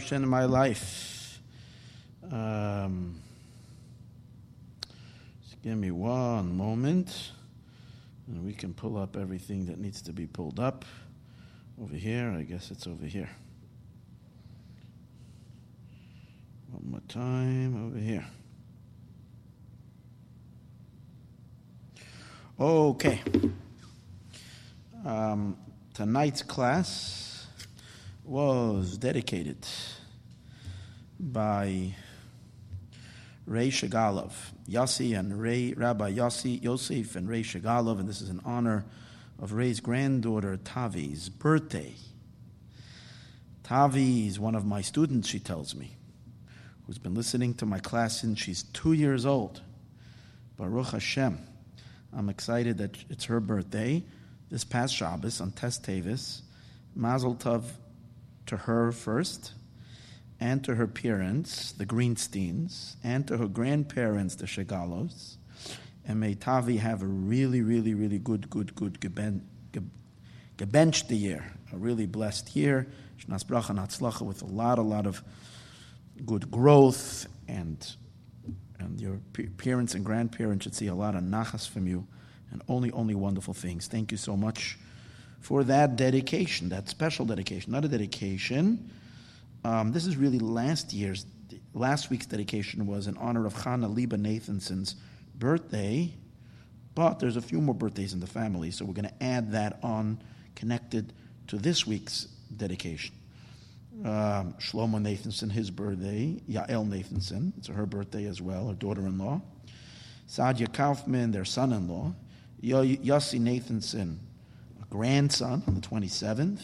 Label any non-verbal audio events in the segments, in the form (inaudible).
to Parsha in My Life. Um, just give me one moment, and we can pull up everything that needs to be pulled up. Over here, I guess it's over here. One more time, over here. Okay. Um, tonight's class was dedicated by Ray Shagalov, Yossi and Ray, Rabbi Yossi, Yosef and Ray Shagalov, and this is in honor of Ray's granddaughter Tavi's birthday. Tavi is one of my students, she tells me, who's been listening to my class since she's two years old. Baruch Hashem. I'm excited that it's her birthday this past Shabbos on Tes Tavis. Mazel Tov to her first, and to her parents, the Greensteins, and to her grandparents, the Shagalos. And may Tavi have a really, really, really good, good, good geben, gebench the year, a really blessed year. Shnas bracha natzlacha with a lot, a lot of good growth, and and your parents and grandparents should see a lot of nachas from you, and only, only wonderful things. Thank you so much for that dedication, that special dedication, not a dedication. Um, this is really last year's, last week's dedication was in honor of Chana Liba Nathanson's birthday, but there's a few more birthdays in the family, so we're going to add that on connected to this week's dedication. Um, Shlomo Nathanson, his birthday, Yael Nathanson, it's her birthday as well, her daughter-in-law. Sadia Kaufman, their son-in-law. Yo- Yossi Nathanson, a grandson on the 27th,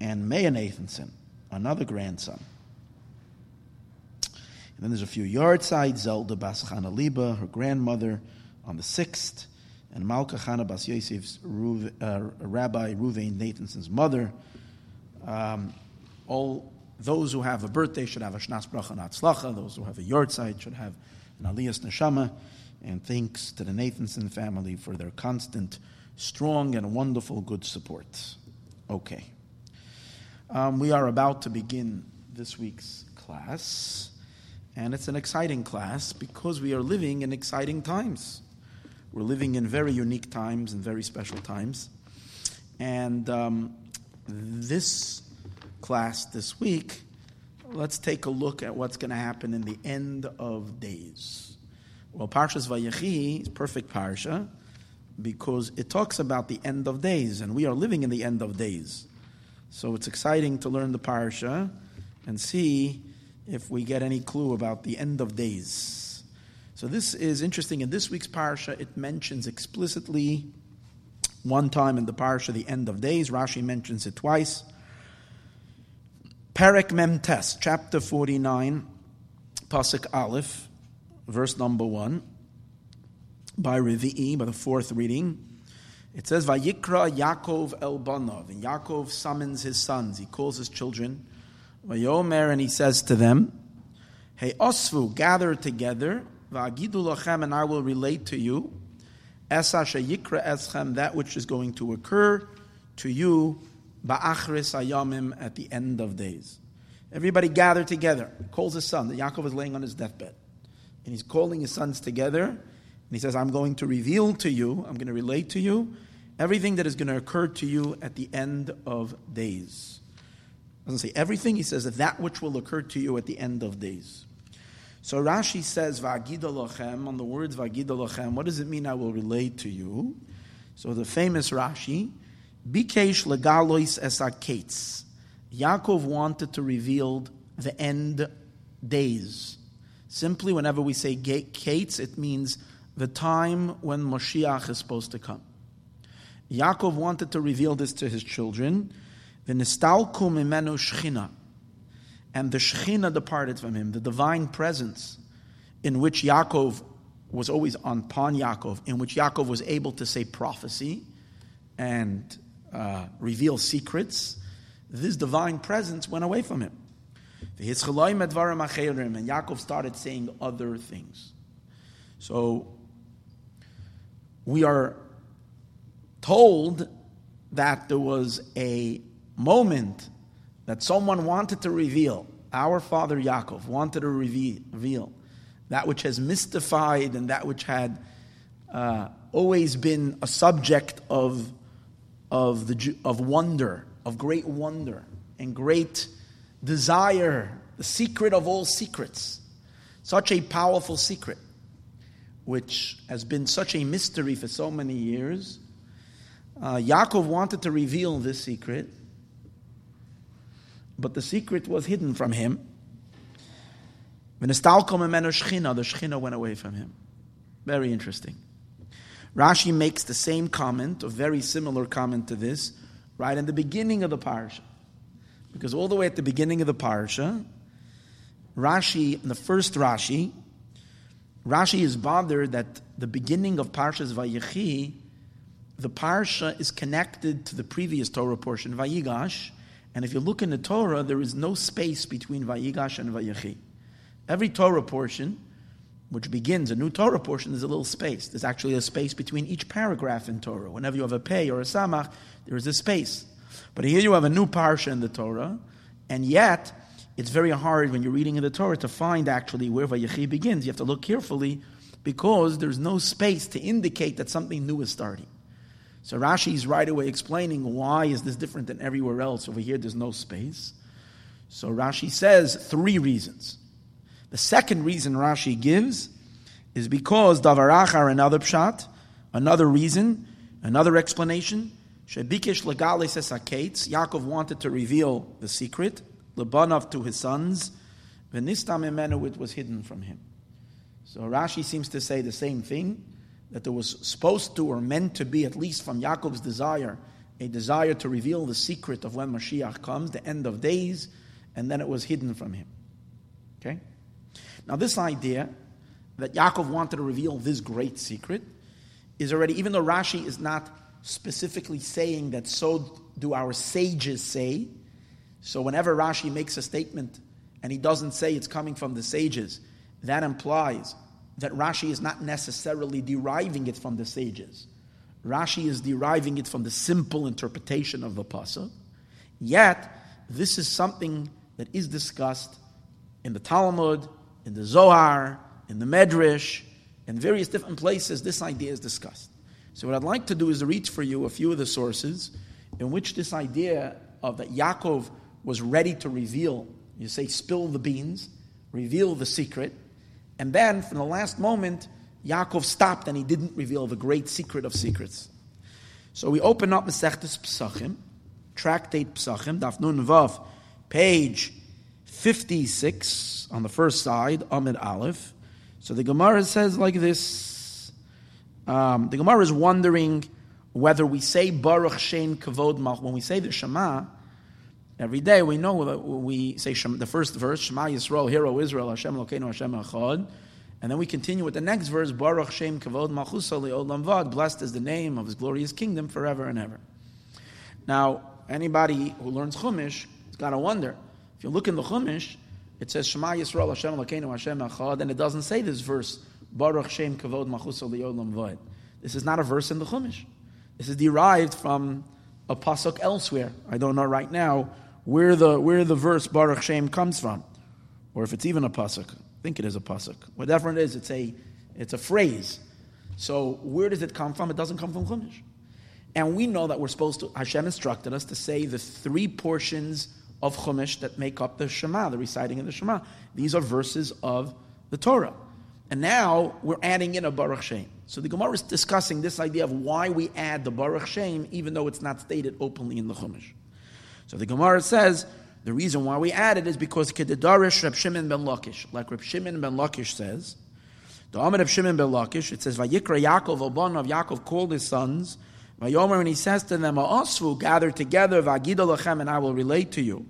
and Maya Nathanson, another grandson. And then there's a few yahrzeits, Zelda Bas Liba, her grandmother, on the 6th, and Malka Chana Bas Yosef's Ruv, uh, Rabbi Ruvain Nathanson's mother. Um, all those who have a birthday should have a Shnas Bracha and. Those who have a yahrzeit should have an Aliyas Neshama. And thanks to the Nathanson family for their constant strong and wonderful good support. Okay. Um, we are about to begin this week's class, and it's an exciting class because we are living in exciting times. We're living in very unique times and very special times. And um, this class this week, let's take a look at what's going to happen in the end of days. Well, Parshas Vayechi is perfect parsha because it talks about the end of days, and we are living in the end of days. So it's exciting to learn the parsha and see if we get any clue about the end of days. So this is interesting. In this week's parsha, it mentions explicitly one time in the parsha the end of days. Rashi mentions it twice. Perek Mem Tes, chapter 49, Pasuk Aleph, verse number 1 by Revi'i, by the fourth reading. It says, Vayikra Yaakov el Banav. And Yaakov summons his sons. He calls his children. Vayomer, and he says to them, Hey Osvu, gather together. Vagidu lachem, and I will relate to you. Esa sheyikra eschem, that which is going to occur to you ba'achris ayamim at the end of days. Everybody gathered together. Calls his son. Yaakov is laying on his deathbed. And he's calling his sons together. He says, I'm going to reveal to you, I'm going to relate to you everything that is going to occur to you at the end of days. Doesn't say everything, he says that, which will occur to you at the end of days. So Rashi says, Va'agida on the words Va'agida what does it mean I will relate to you? So the famous Rashi, Bikesh legalois esakates. Yaakov wanted to reveal the end days. Simply, whenever we say kates, it means the time when Moshiach is supposed to come. Yaakov wanted to reveal this to his children. And the shchina departed from him, the divine presence in which Yaakov was always on upon Yaakov, in which Yaakov was able to say prophecy and uh, reveal secrets. This divine presence went away from him. And Yaakov started saying other things. So we are told that there was a moment that someone wanted to reveal, our father Yaakov wanted to reveal that which has mystified and that which had uh, always been a subject of, of, the, of wonder, of great wonder and great desire, the secret of all secrets. Such a powerful secret, which has been such a mystery for so many years uh, Yaakov wanted to reveal this secret, but the secret was hidden from him. The Shechina went away from him. Very interesting. Rashi makes the same comment, a very similar comment to this, right in the beginning of the parsha. Because all the way at the beginning of the parsha, Rashi, the first Rashi, Rashi is bothered that the beginning of Parshas Vayechi the parsha is connected to the previous Torah portion, Vayigash, and if you look in the Torah, there is no space between Vayigash and Vayechi. Every Torah portion, which begins a new Torah portion, there's a little space. There's actually a space between each paragraph in Torah. Whenever you have a pei or a samach, there is a space. But here you have a new parsha in the Torah, and yet it's very hard when you're reading in the Torah to find actually where Vayechi begins. You have to look carefully because there's no space to indicate that something new is starting. So Rashi is right away explaining why is this different than everywhere else. Over here, there's no space. So Rashi says three reasons. The second reason Rashi gives is because Davarachar, another pshat, another reason, another explanation. Shebikesh legale sesakates. Yaakov wanted to reveal the secret. Lebanov to his sons. Venistam emenu, it was hidden from him. So Rashi seems to say the same thing that there was supposed to or meant to be, at least from Yaakov's desire, a desire to reveal the secret of when Mashiach comes, the end of days, and then it was hidden from him. Okay? Now, this idea that Yaakov wanted to reveal this great secret is already, even though Rashi is not specifically saying that so do our sages say, so whenever Rashi makes a statement and he doesn't say it's coming from the sages, that implies that Rashi is not necessarily deriving it from the sages. Rashi is deriving it from the simple interpretation of the pasuk. Yet, this is something that is discussed in the Talmud, in the Zohar, in the Medrash, in various different places. This idea is discussed. So, what I'd like to do is reach for you a few of the sources in which this idea of that Yaakov was ready to reveal, you say, spill the beans, reveal the secret, and then, from the last moment, Yaakov stopped and he didn't reveal the great secret of secrets. So we open up Masechtes Pesachim, Tractate Pesachim, Daf Nun Vav, page 56 on the first side, Amid Aleph. So the Gemara says like this. Um, the Gemara is wondering whether we say Baruch Shem Kavod Malch, when we say the Shema, Every day we know that we say the first verse, Shema Yisrael, Hero Israel, Hashem Elokeinu, Hashem Echad. And then we continue with the next verse, Baruch Shem Kavod Malchusa Olam Vad, blessed is the name of his glorious kingdom forever and ever. Now, anybody who learns Chumash has got to wonder. If you look in the Chumash, it says Shema Yisrael, Hashem Elokeinu, Hashem Echad, and it doesn't say this verse, Baruch Shem Kavod Malchusa Olam Vad. This is not a verse in the Chumash. This is derived from a pasuk elsewhere. I don't know right now where the where the verse Baruch Shem comes from, or if it's even a pasuk. I think it is a pasuk. Whatever it is, it's a it's a phrase. So where does it come from? It doesn't come from Chumash. And we know that we're supposed to, Hashem instructed us to say the three portions of Chumash that make up the Shema, the reciting of the Shema. These are verses of the Torah. And now we're adding in a Baruch Shem. So the Gemara is discussing this idea of why we add the Baruch Shem, even though it's not stated openly in the Chumash. So the Gemara says the reason why we add it is because Kedidarish Reb Shimon ben Lakish, like Reb Shimon ben Lakish says, the Amid of Shimon ben Lakish, it says, Vayikra Yaakov, Obon of Yaakov called his sons, Vayomer, and he says to them, Asfu, gather together, Vagida Lachem, and I will relate to you.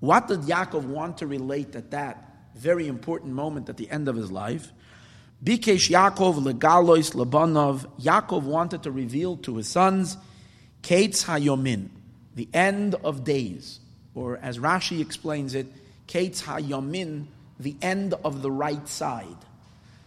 What did Yaakov want to relate at that very important moment at the end of his life? Bikesh Yaakov legalois lebanov. Yaakov wanted to reveal to his sons, Kates hayomin, the end of days, or as Rashi explains it, Kates hayomin, the end of the right side.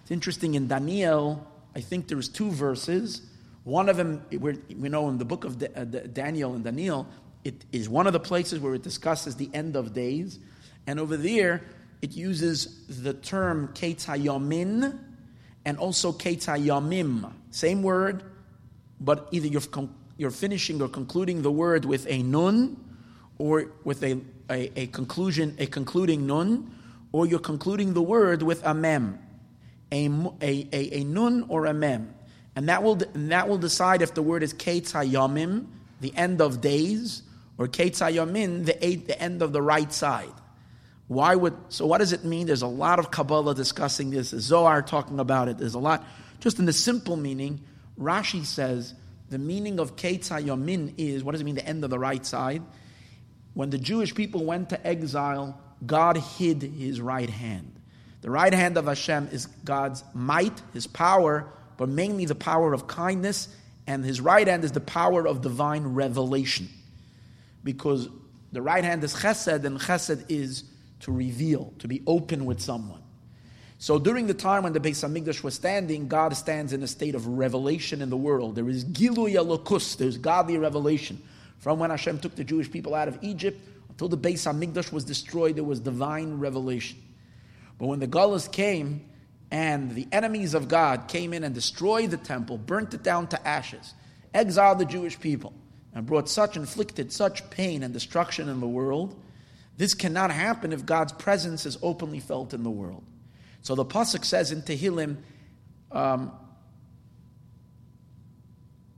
It's interesting in Daniel. I think there's two verses. One of them, we know in the book of uh, Daniel and Daniel, it is one of the places where it discusses the end of days, and over there it uses the term Kates hayomin and also ketayamim. Same word, but either you've you're finishing or concluding the word with a nun, or with a, a, a, conclusion, a concluding nun, or you're concluding the word with a mem, a, a, a, a nun or a mem. And that will, and that will decide if the word is ketayamim, the end of days, or ketayamim, the, the end of the right side. Why would so? What does it mean? There's a lot of Kabbalah discussing this. There's Zohar talking about it. There's a lot. Just in the simple meaning, Rashi says the meaning of Ketzah Yamin is what does it mean? The end of the right side. When the Jewish people went to exile, God hid His right hand. The right hand of Hashem is God's might, His power, but mainly the power of kindness, and His right hand is the power of divine revelation. Because the right hand is Chesed, and Chesed is to reveal, to be open with someone. So during the time when the Beis Hamikdash was standing, God stands in a state of revelation in the world. There is Gilui Elokus, there's godly revelation. From when Hashem took the Jewish people out of Egypt until the Beis Hamikdash was destroyed, there was divine revelation. But when the Gullahs came and the enemies of God came in and destroyed the temple, burnt it down to ashes, exiled the Jewish people, and brought such, inflicted such pain and destruction in the world, this cannot happen if God's presence is openly felt in the world. So the pasuk says in Tehillim, um,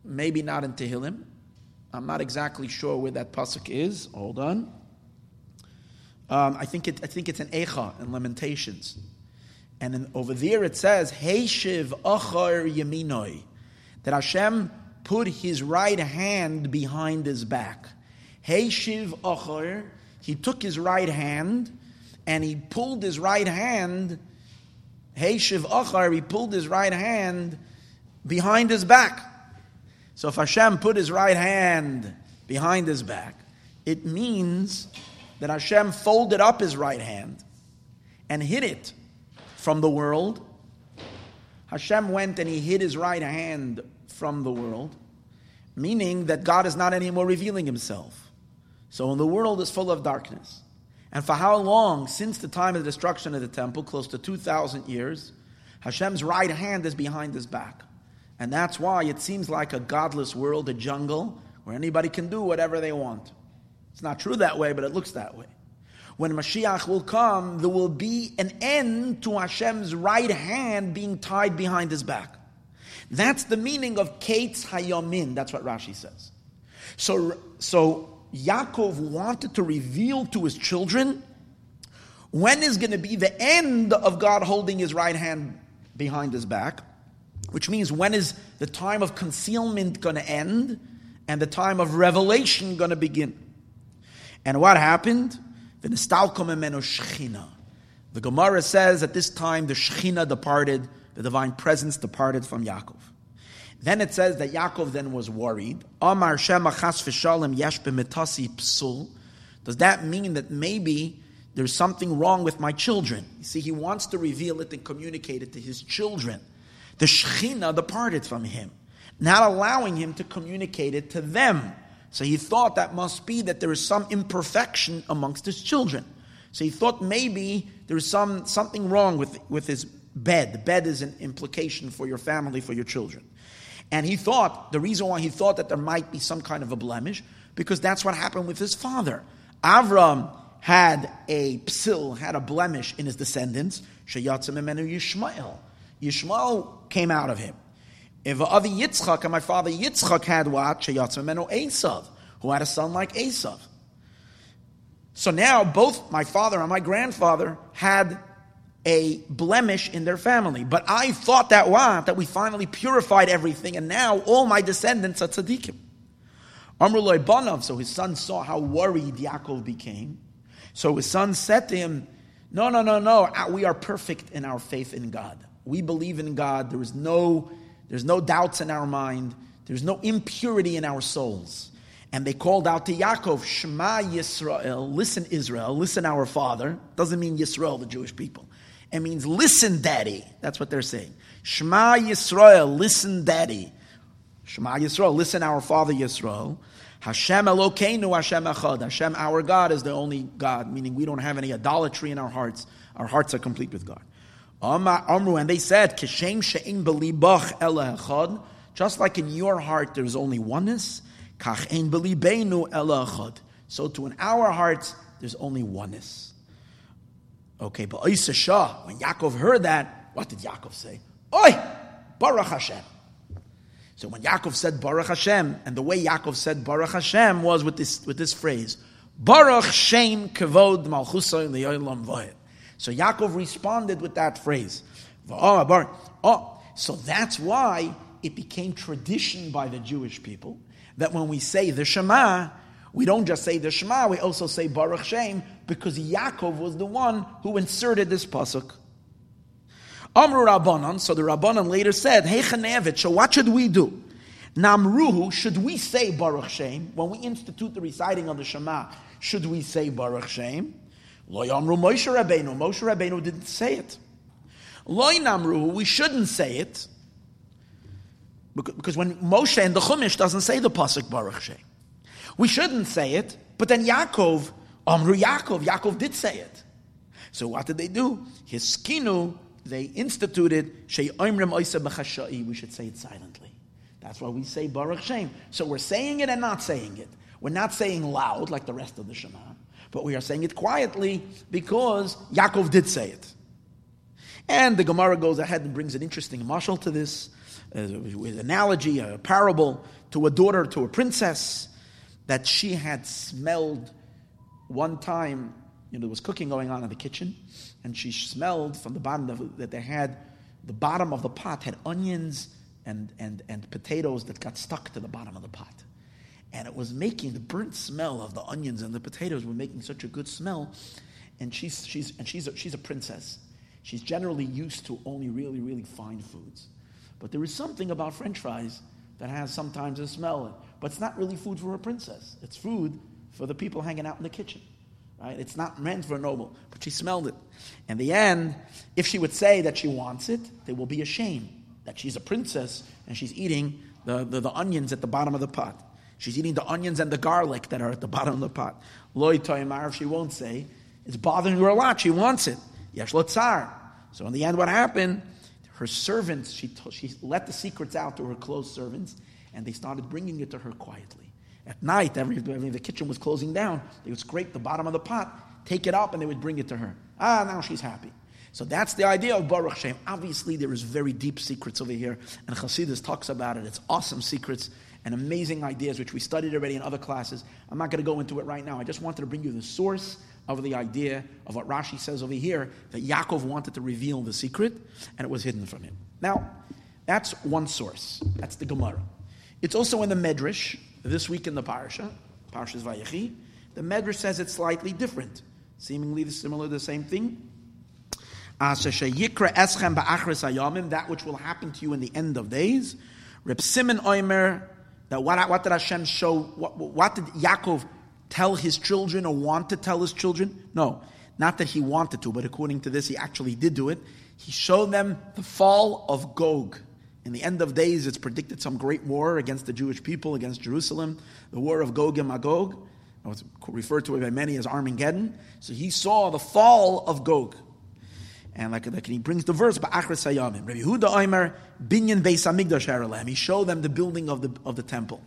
maybe not in Tehillim. I'm not exactly sure where that pasuk is. Hold on. Um, I think it, I think it's in Echa in Lamentations, and in, over there it says Heishiv Achar Yaminoi, that Hashem put His right hand behind His back. Heishiv Achar he took his right hand and he pulled his right hand, Heishiv Achar, he pulled his right hand behind his back. So if Hashem put his right hand behind his back, it means that Hashem folded up his right hand and hid it from the world. Hashem went and he hid his right hand from the world, meaning that God is not anymore revealing himself. So when the world is full of darkness, and for how long, since the time of the destruction of the temple, close to 2,000 years, Hashem's right hand is behind his back. And that's why it seems like a godless world, a jungle, where anybody can do whatever they want. It's not true that way, but it looks that way. When Mashiach will come, there will be an end to Hashem's right hand being tied behind his back. That's the meaning of Kates Hayomin. That's what Rashi says. So, so Yaakov wanted to reveal to his children when is going to be the end of God holding his right hand behind his back, which means when is the time of concealment going to end and the time of revelation going to begin. And what happened? The Gemara says at this time the Shechina departed, the divine presence departed from Yaakov. Then it says that Yaakov then was worried. Amar Shema chas v'shalom yesh psul. Does that mean that maybe there's something wrong with my children? You see, he wants to reveal it and communicate it to his children. The Shechina departed from him, not allowing him to communicate it to them. So he thought that must be that there is some imperfection amongst his children. So he thought maybe there is some, something wrong with, with his bed. The bed is an implication for your family, for your children. And he thought, the reason why he thought that there might be some kind of a blemish, because that's what happened with his father. Avram had a psil, had a blemish in his descendants. Sheyatzim emenu Yishmael. Yishmael came out of him. If Avi Yitzchak and my father Yitzchak had what? Sheyatzim emenu Esav, who had a son like Esav. So now both my father and my grandfather had a blemish in their family. But I thought that what? That we finally purified everything, and now all my descendants are tzaddikim. Amrullah Banav, so his son saw how worried Yaakov became. So his son said to him, No, no, no, no, uh, we are perfect in our faith in God. We believe in God. There is no, there's no doubts in our mind. There's no impurity in our souls. And they called out to Yaakov, Shema Yisrael, listen Israel, listen our father. Doesn't mean Yisrael, the Jewish people. It means listen, daddy. That's what they're saying. Shema Yisrael, listen, daddy. Shema Yisrael, listen, our father Yisrael. Hashem Elokeinu, Hashem Echad. Hashem, our God, is the only God, meaning we don't have any idolatry in our hearts. Our hearts are complete with God. Amru, and they said, Kishem she'in belibach ela echad. Just like in your heart there's only oneness, kach ein belibeinu ela echad. So too in our hearts there's only oneness. Okay, but Isa Shah, when Yaakov heard that, what did Yaakov say? Oi, Baruch Hashem. So when Yaakov said Baruch Hashem, and the way Yaakov said Baruch Hashem was with this, with this phrase, Baruch Shem Kavod Malchusa Le'olam Vayet. So Yaakov responded with that phrase. Oh, so that's why it became tradition by the Jewish people that when we say the Shema, we don't just say the Shema, we also say Baruch Shem because Yaakov was the one who inserted this pasuk. Amru Rabbanan, so the Rabbanan later said, Hey so what should we do? Namruhu, should we say Baruch Shem? When we institute the reciting of the Shema, should we say Baruch Shem? Lo Yamru Moshe Rabbeinu. Moshe Rabbeinu didn't say it. Lo Namruhu, we shouldn't say it. Because when Moshe and the Chumash doesn't say the Pasuk Baruch Shem. We shouldn't say it, but then Yaakov, Amru Yaakov, Yaakov did say it. So what did they do? His skinu they instituted We should say it silently. That's why we say Baruch Shem. So we're saying it and not saying it. We're not saying loud like the rest of the Shema, but we are saying it quietly because Yaakov did say it. And the Gemara goes ahead and brings an interesting mashal to this, uh, with analogy, a parable to a daughter, to a princess, that she had smelled one time, you know, there was cooking going on in the kitchen, and she smelled from the bottom of, that they had the bottom of the pot had onions and, and, and potatoes that got stuck to the bottom of the pot. And it was making the burnt smell of the onions and the potatoes were making such a good smell. And she's, she's, and she's, a, she's a princess. She's generally used to only really, really fine foods. But there is something about french fries that has sometimes a smell. But it's not really food for a princess. It's food for the people hanging out in the kitchen. Right? It's not meant for a noble, but she smelled it. In the end, if she would say that she wants it, there will be a shame that she's a princess and she's eating the, the, the onions at the bottom of the pot. She's eating the onions and the garlic that are at the bottom of the pot. Loy toymar, if she won't say, it's bothering her a lot. She wants it. Yesh lotzar. So in the end, what happened? Her servants, she, told, she let the secrets out to her close servants, and they started bringing it to her quietly. At night, every, the kitchen was closing down. They would scrape the bottom of the pot, take it up, and they would bring it to her. Ah, now she's happy. So that's the idea of Baruch Shem. Obviously, there is very deep secrets over here, and Chassidus talks about it. It's awesome secrets and amazing ideas, which we studied already in other classes. I'm not going to go into it right now. I just wanted to bring you the source of the idea of what Rashi says over here that Yaakov wanted to reveal the secret, and it was hidden from him. Now, that's one source. That's the Gemara. It's also in the Medrash, this week in the Parsha, Parshas Vayechi, the Medrash says it's slightly different, seemingly similar the same thing. That which will happen to you in the end of days. Reb Simon Oimer, that what, what did Hashem show? What, what did Yaakov tell his children or want to tell his children? No, not that he wanted to, but according to this, he actually did do it. He showed them the fall of Gog In the end of days, it's predicted some great war against the Jewish people, against Jerusalem, the war of Gog and Magog. It's referred to by many as Armageddon. So he saw the fall of Gog. And like, like he brings the verse, Ba'achris Hayamim. Rabbi Huda Omer, Binyan Beis Hamikdash Haralem. He showed them the building of the, of the temple.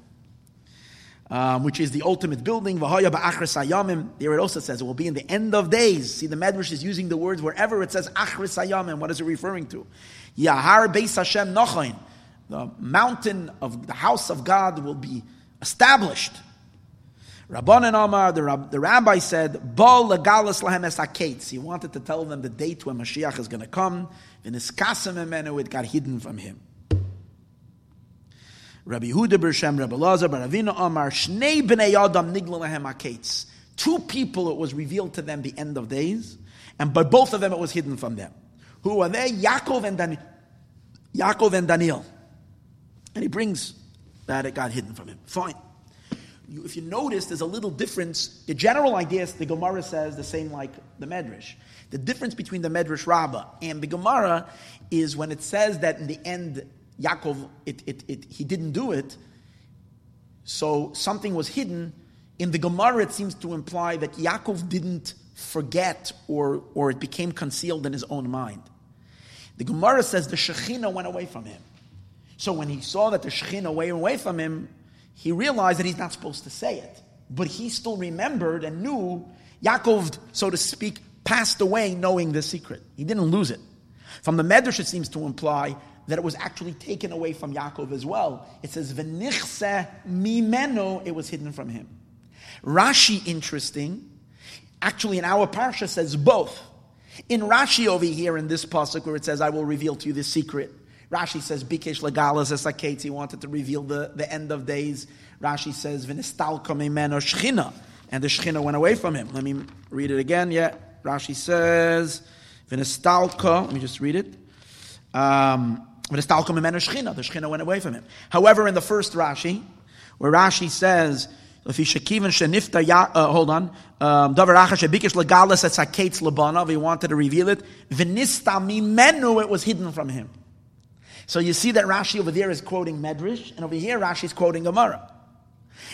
Um, which is the ultimate building. V'haya ba'achris hayamim. There it also says it will be in the end of days. See, the Medrash is using the words wherever it says achris hayamim. What is it referring to? Yahar Beis Hashem Nochain. The mountain of the house of God will be established. Rabbanan Amar, the, rab, the rabbi said, Bo legalas lahem es He wanted to tell them the date when Mashiach is going to come. V'niskasim emenu, it got hidden from him. Rabbi Huda Bershem, Rabbi Lazar, Baravina Amar, Shnei b'nei Adam nigla lahem Two people it was revealed to them the end of days, and by both of them it was hidden from them. Who are they? Yaakov and, Dan- Yaakov and Daniel. And he brings that it got hidden from him. Fine. You, if you notice, there's a little difference. The general idea is the Gemara says the same like the Medrash. The difference between the Medrash Rabbah and the Gemara is when it says that in the end Yaakov, it, it, it, he didn't do it, so something was hidden. In the Gemara, it seems to imply that Yaakov didn't forget or, or it became concealed in his own mind. The Gemara says the Shekhinah went away from him. So when he saw that the Shekhinah went away from him, he realized that he's not supposed to say it. But he still remembered and knew Yaakov, so to speak, passed away knowing the secret. He didn't lose it. From the Medrash, it seems to imply that it was actually taken away from Yaakov as well. It says, V'nichse mimeno, it was hidden from him. Rashi, interesting, actually in our parsha says both. In Rashi over here in this pasuk where it says, I will reveal to you the secret, Rashi says, Bikesh legalas esaketz, he wanted to reveal the, the end of days. Rashi says, V'nistalka mimeno shchina, and the shchina went away from him. Let me read it again. Yeah, Rashi says, V'nistalka, let me just read it. Um, the Shechina went away from him. However, in the first Rashi, where Rashi says, uh, hold on, um, Davarakha Shabikish Lagala Sates Labana, he wanted to reveal it. Mimenu, it was hidden from him. So you see that Rashi over there is quoting Medrash, and over here Rashi is quoting Gemara.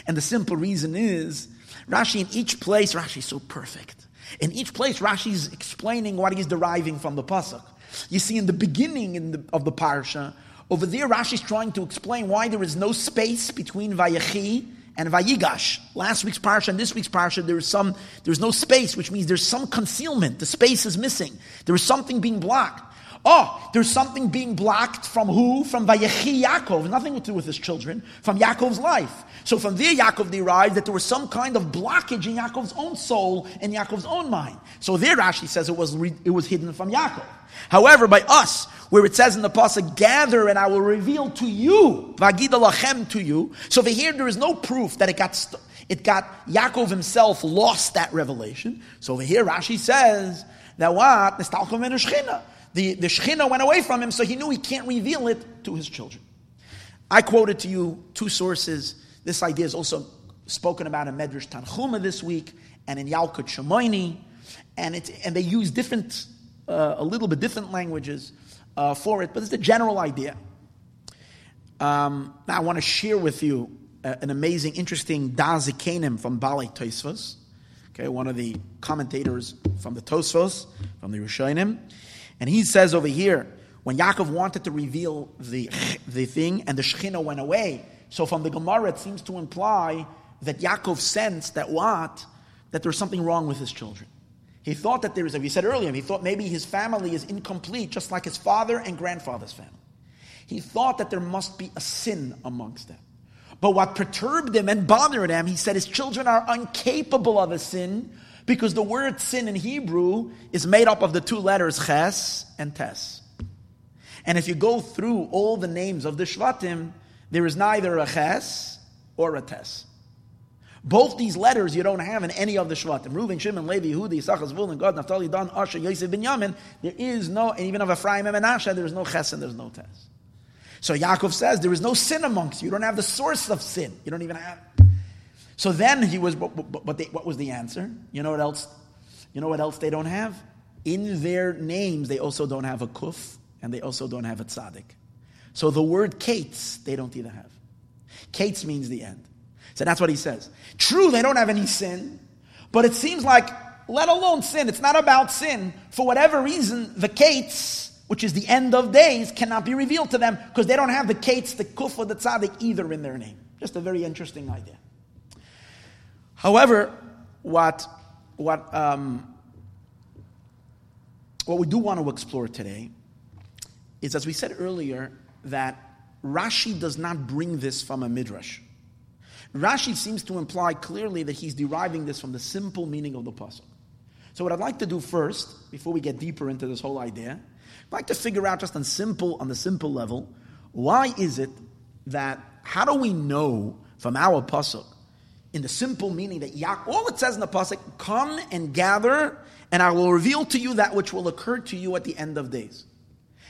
And the simple reason is, Rashi in each place, Rashi is so perfect. In each place, Rashi is explaining what he's deriving from the pasuk. You see, in the beginning in the, of the parsha, over there, Rashi is trying to explain why there is no space between Vayechi and Vayigash. Last week's parsha and this week's parsha, there is some, there's no space, which means there's some concealment. The space is missing. There is something being blocked. Oh, there's something being blocked from who? From Vayechi Yaakov, nothing to do with his children, from Yaakov's life. So from there, Yaakov derived that there was some kind of blockage in Yaakov's own soul and Yaakov's own mind. So there, Rashi says it was, it was hidden from Yaakov. However, by us, where it says in the pasuk, "Gather and I will reveal to you, lachem to you." So over here, there is no proof that it got st- it got Yaakov himself lost that revelation. So over here, Rashi says that what the the shechina went away from him, so he knew he can't reveal it to his children. I quoted to you two sources. This idea is also spoken about in Medrash Tanchuma this week and in Yalkut Shimoini, and it's and they use different uh, a little bit different languages uh, for it, but it's the general idea. Um, now I want to share with you an amazing, interesting Daas Zekeinim from Baalei Tosfos, okay, one of the commentators from the Tosfos, from the Rishonim, and he says over here, when Yaakov wanted to reveal the, the thing and the Shechina went away, so from the Gemara it seems to imply that Yaakov sensed that what? That there's something wrong with his children. He thought that there is, as we said earlier, he thought maybe his family is incomplete, just like his father and grandfather's family. He thought that there must be a sin amongst them. But what perturbed him and bothered him, he said his children are incapable of a sin because the word sin in Hebrew is made up of the two letters ches and tes. And if you go through all the names of the Shvatim, there is neither a ches or a tes. Both these letters you don't have in any of the Shvatim. Reuven, Shimon, Levi, Yehudi, Yisachar, Zvulun, Gad, Naphtali, Dan, Asher, Yosef, Binyamin. There is no, and even of Ephraim and Menashe, there is no Ches and there's no Tes. So Yaakov says there is no sin amongst you. You don't have the source of sin. You don't even have. So then he was, but, but, but they, what was the answer? You know what else? You know what else they don't have? In their names, they also don't have a kuf and they also don't have a tzaddik. So the word kates, they don't either have. Kates means the end. So that's what he says. True, they don't have any sin, but it seems like, let alone sin, it's not about sin. For whatever reason, the kates, which is the end of days, cannot be revealed to them because they don't have the kates, the kufa, the tzaddik either in their name. Just a very interesting idea. However, what, what, um, what we do want to explore today is, as we said earlier, that Rashi does not bring this from a midrash. Rashi seems to imply clearly that he's deriving this from the simple meaning of the pasuk. So, what I'd like to do first, before we get deeper into this whole idea, I'd like to figure out just on simple, on the simple level, why is it that how do we know from our pasuk, in the simple meaning that Yaakov, all it says in the pasuk, come and gather, and I will reveal to you that which will occur to you at the end of days.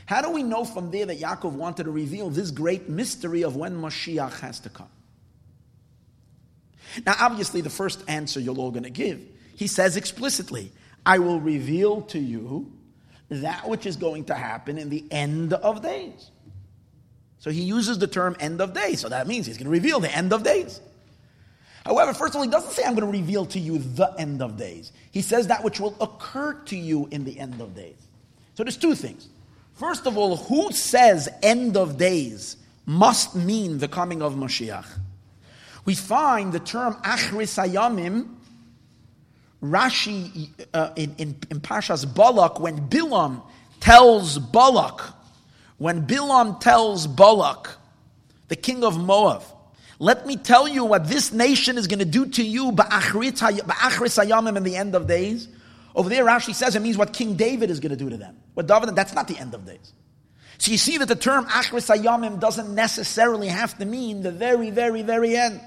How do we know from there that Yaakov wanted to reveal this great mystery of when Mashiach has to come? Now, obviously, the first answer you're all going to give, he says explicitly, I will reveal to you that which is going to happen in the end of days. So he uses the term end of days, so that means he's going to reveal the end of days. However, first of all, he doesn't say, I'm going to reveal to you the end of days. He says that which will occur to you in the end of days. So there's two things. First of all, who says end of days must mean the coming of Mashiach? We find the term Achris Hayamim, Rashi uh, in, in, in Pashas Balak, when Bilam tells Balak, when Bilam tells Balak, the king of Moab, let me tell you what this nation is going to do to you ba'achris hayamim in the end of days. Over there, Rashi says it means what King David is going to do to them. What David, that's not the end of days. So you see that the term achris hayamim doesn't necessarily have to mean the very, very, very end.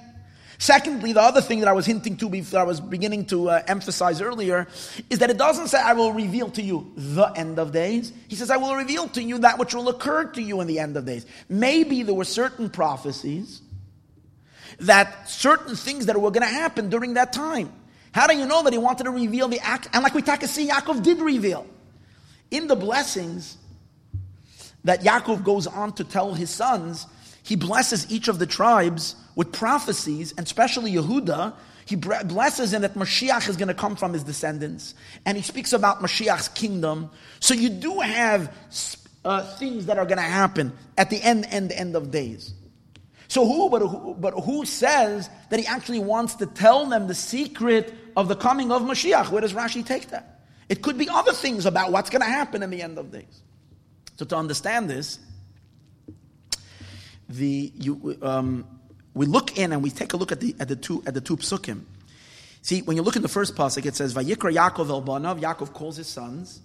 Secondly, the other thing that I was hinting to before I was beginning to uh, emphasize earlier is that it doesn't say, I will reveal to you the end of days. He says, I will reveal to you that which will occur to you in the end of days. Maybe there were certain prophecies that certain things that were going to happen during that time. How do you know that he wanted to reveal the act? And like we talk see, Yaakov did reveal. In the blessings that Yaakov goes on to tell his sons, he blesses each of the tribes with prophecies, and especially Yehuda. He blesses him that Mashiach is going to come from his descendants. And he speaks about Mashiach's kingdom. So you do have uh, things that are going to happen at the end, end, end of days. So who but, who, but who says that he actually wants to tell them the secret of the coming of Mashiach? Where does Rashi take that? It could be other things about what's going to happen in the end of days. So to understand this, the you, um, we look in and we take a look at the at the two at the two psukim. See, when you look in the first pasuk, it says Vayikra Yaakov el Banav. Yaakov calls his sons.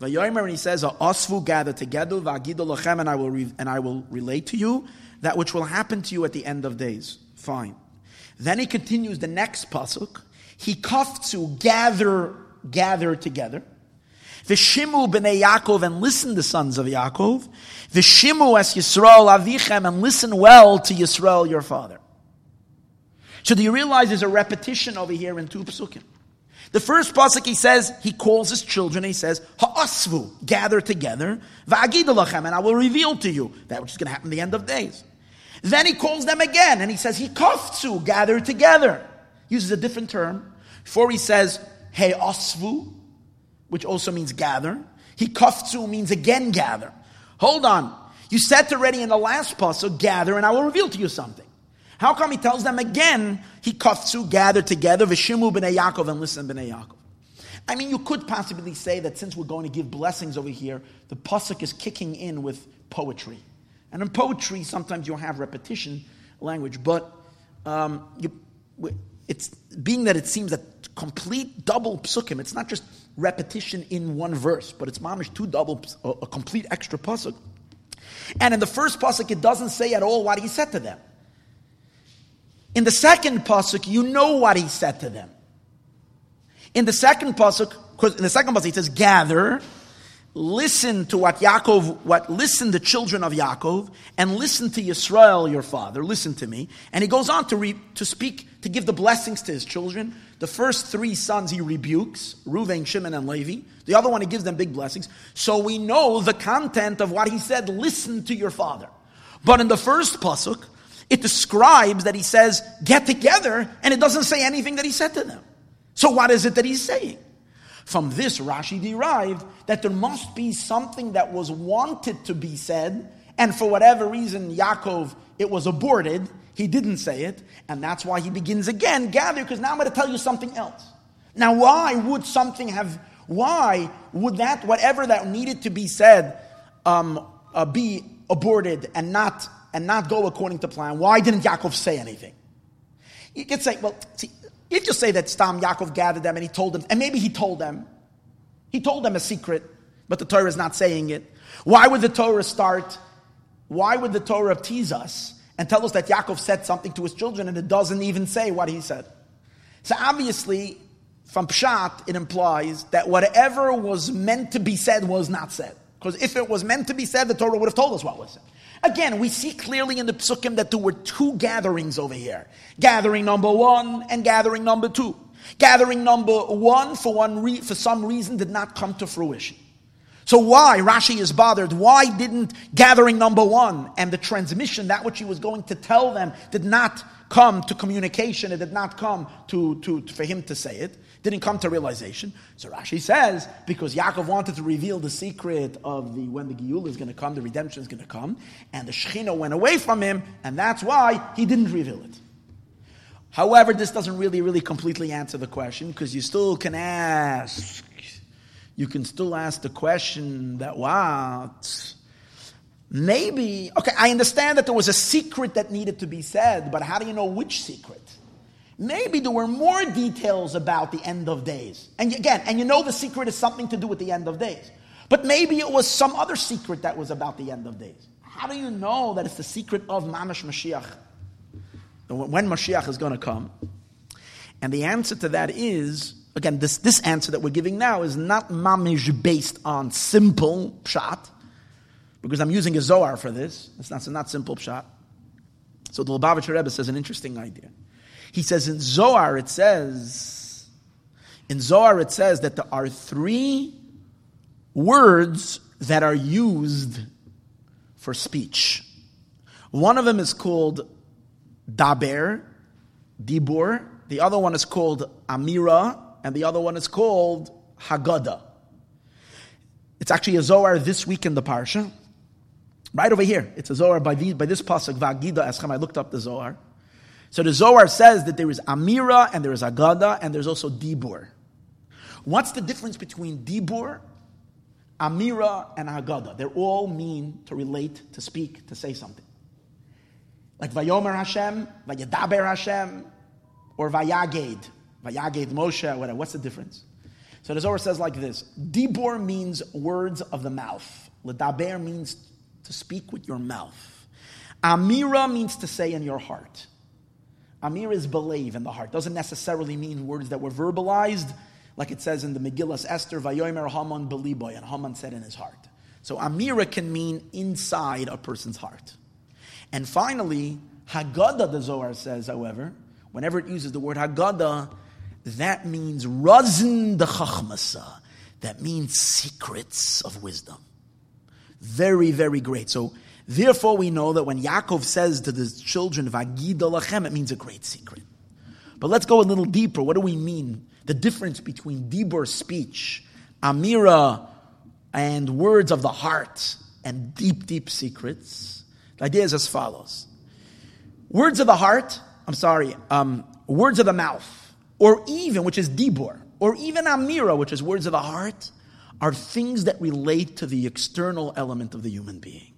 Vayomer, and he says, "Osvu gather together, v'agidu lachem, and I will re- and I will relate to you that which will happen to you at the end of days." Fine. Then he continues the next pasuk. He kaftu gather gather together. Vishimu b'nei Yaakov, and listen the sons of Yaakov. Vishimu as Yisrael avichem, and listen well to Yisrael your father. So do you realize there's a repetition over here in two psukim? The first pasuk he says, he calls his children, he says, Ha'asvu, gather together, va'agidalachem, and I will reveal to you that which is going to happen at the end of days. Then he calls them again, and he says, He kaftu, gather together. Uses a different term. Before he says, Hey asvu, which also means gather. He kaftu means again gather. Hold on. You said already in the last pasuk, gather, and I will reveal to you something. How come he tells them again, he kaftu, gather together, vishimu b'nei Yaakov, and listen b'nei Yaakov? I mean, you could possibly say that since we're going to give blessings over here, the pasuk is kicking in with poetry. And in poetry, sometimes you'll have repetition language, but um, you, it's being that it seems that complete double psukim, it's not just repetition in one verse, but it's mamish two double, a complete extra pasuk. And in the first pasuk, it doesn't say at all what he said to them. In the second pasuk, you know what he said to them. In the second pasuk, because in the second pasuk, he says, "Gather, listen to what Yaakov, what listen the children of Yaakov, and listen to Yisrael, your father. Listen to me." And he goes on to re, to speak to give the blessings to his children. The first three sons he rebukes, Reuven, Shimon, and Levi. The other one he gives them big blessings. So we know the content of what he said, listen to your father. But in the first pasuk, it describes that he says, get together, and it doesn't say anything that he said to them. So what is it that he's saying? From this, Rashi derived that there must be something that was wanted to be said, and for whatever reason, Yaakov, it was aborted. He didn't say it, and that's why he begins again, gather, because now I'm going to tell you something else. Now, why would something have, why would that, whatever that needed to be said, um, uh, be aborted and not, and not go according to plan? Why didn't Yaakov say anything? You could say, well, see, you say that Stam Yaakov gathered them and he told them, and maybe he told them, he told them a secret, but the Torah is not saying it. Why would the Torah start? Why would the Torah tease us and tell us that Yaakov said something to his children and it doesn't even say what he said? So obviously, from Pshat, it implies that whatever was meant to be said was not said. Because if it was meant to be said, the Torah would have told us what was said. Again, we see clearly in the psukim that there were two gatherings over here. Gathering number one and gathering number two. Gathering number one, for, one re- for some reason, did not come to fruition. So why, Rashi is bothered, why didn't gathering number one and the transmission, that which he was going to tell them, did not come to communication, it did not come to, to, for him to say it, didn't come to realization. So Rashi says, because Yaakov wanted to reveal the secret of the when the Geula is going to come, the redemption is going to come, and the Shechina went away from him, and that's why he didn't reveal it. However, this doesn't really, really completely answer the question, because you still can ask, you can still ask the question that what? Maybe, okay, I understand that there was a secret that needed to be said, but how do you know which secret? Maybe there were more details about the end of days. And again, and you know the secret is something to do with the end of days. But maybe it was some other secret that was about the end of days. How do you know that it's the secret of Mamash Mashiach? When Mashiach is going to come? And the answer to that is, again, this, this answer that we're giving now is not Mamish based on simple pshat, because I'm using a Zohar for this. It's not, it's not simple pshat. So the Lubavitcher Rebbe says an interesting idea. He says in Zohar, it says, in Zohar, it says that there are three words that are used for speech. One of them is called daber, dibur. The other one is called amira, and the other one is called haggadah. It's actually a Zohar this week in the Parsha. Right over here. It's a Zohar by, the, by this pasuk, Vagida Eschem. I looked up the Zohar. So the Zohar says that there is Amira and there is Agada and there's also Dibur. What's the difference between Dibur, Amira, and Agada? They all mean to relate, to speak, to say something. Like Vayomer Hashem, Vayadaber Hashem, or Vayaged, Vayaged Moshe, whatever. What's the difference? So the Zohar says like this Dibur means words of the mouth. Ledaber means to speak with your mouth. Amira means to say in your heart. Amir is believe in the heart. Doesn't necessarily mean words that were verbalized, like it says in the Megillas Esther, Vayomer Haman beliboy, and Haman said in his heart. So Amira can mean inside a person's heart. And finally, Haggadah, the Zohar says, however, whenever it uses the word Haggadah, that means Razin the Chachmasa. That means secrets of wisdom. Very, very great. So Therefore, we know that when Yaakov says to the children, Vagida lachem, it means a great secret. But let's go a little deeper. What do we mean? The difference between dibur speech, amira, and words of the heart, and deep, deep secrets. The idea is as follows. Words of the heart, I'm sorry, um, words of the mouth, or even, which is dibur, or even amira, which is words of the heart, are things that relate to the external element of the human being.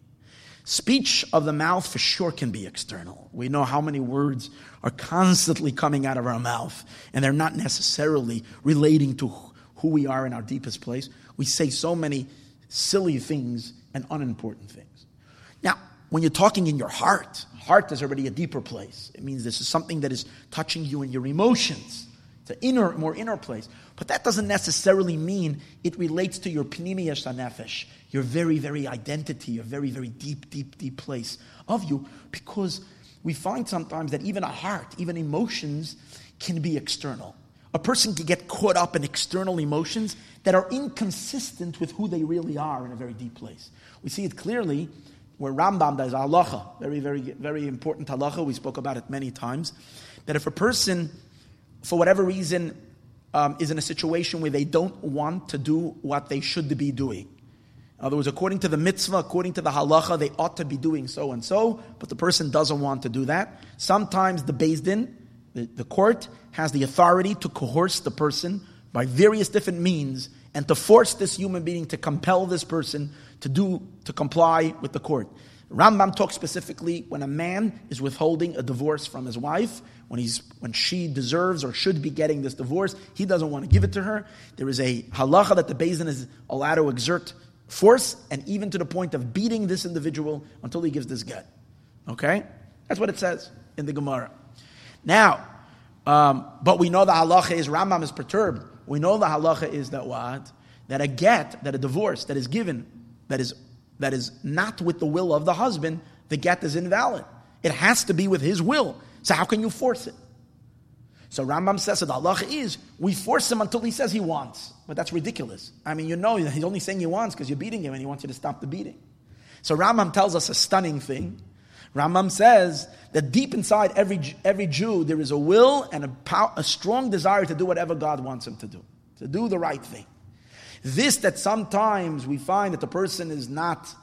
Speech of the mouth for sure can be external. We know how many words are constantly coming out of our mouth, and they're not necessarily relating to who we are in our deepest place. We say so many silly things and unimportant things. Now, when you're talking in your heart, heart is already a deeper place. It means this is something that is touching you in your emotions. It's an inner, more inner place. But that doesn't necessarily mean it relates to your pnimiya nefesh, your very, very identity, your very, very deep, deep, deep place of you, because we find sometimes that even a heart, even emotions, can be external. A person can get caught up in external emotions that are inconsistent with who they really are in a very deep place. We see it clearly where Rambam does halacha, very, very, very important halacha. We spoke about it many times. That if a person, for whatever reason, um, is in a situation where they don't want to do what they should be doing. In other words, according to the mitzvah, according to the halacha, they ought to be doing so and so, but the person doesn't want to do that. Sometimes the Beis Din, the, the court, has the authority to coerce the person by various different means and to force this human being to compel this person to do to comply with the court. Rambam talks specifically when a man is withholding a divorce from his wife, when he's when she deserves or should be getting this divorce, he doesn't want to give it to her. There is a halacha that the Beis Din is allowed to exert force and even to the point of beating this individual until he gives this get. Okay, that's what it says in the Gemara. Now, um, but we know the halacha is Rambam is perturbed. We know the halacha is that what that a get that a divorce that is given that is that is not with the will of the husband, the get is invalid. It has to be with his will. So how can you force it? So Rambam says that Allah is, we force him until he says he wants. But that's ridiculous. I mean, you know he's only saying he wants because you're beating him and he wants you to stop the beating. So Rambam tells us a stunning thing. Rambam says that deep inside every, every Jew, there is a will and a, power, a strong desire to do whatever God wants him to do, to do the right thing. This that sometimes we find that the person is not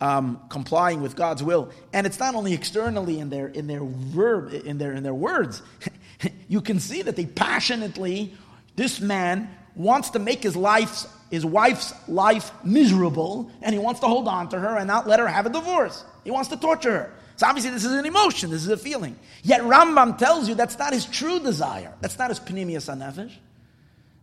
um, complying with God's will, and it's not only externally in their in their verb in their in their words. (laughs) you can see that they passionately, this man wants to make his life his wife's life miserable, and he wants to hold on to her and not let her have a divorce. He wants to torture her. So obviously, this is an emotion. This is a feeling. Yet Rambam tells you that's not his true desire. That's not his panemius anefesh.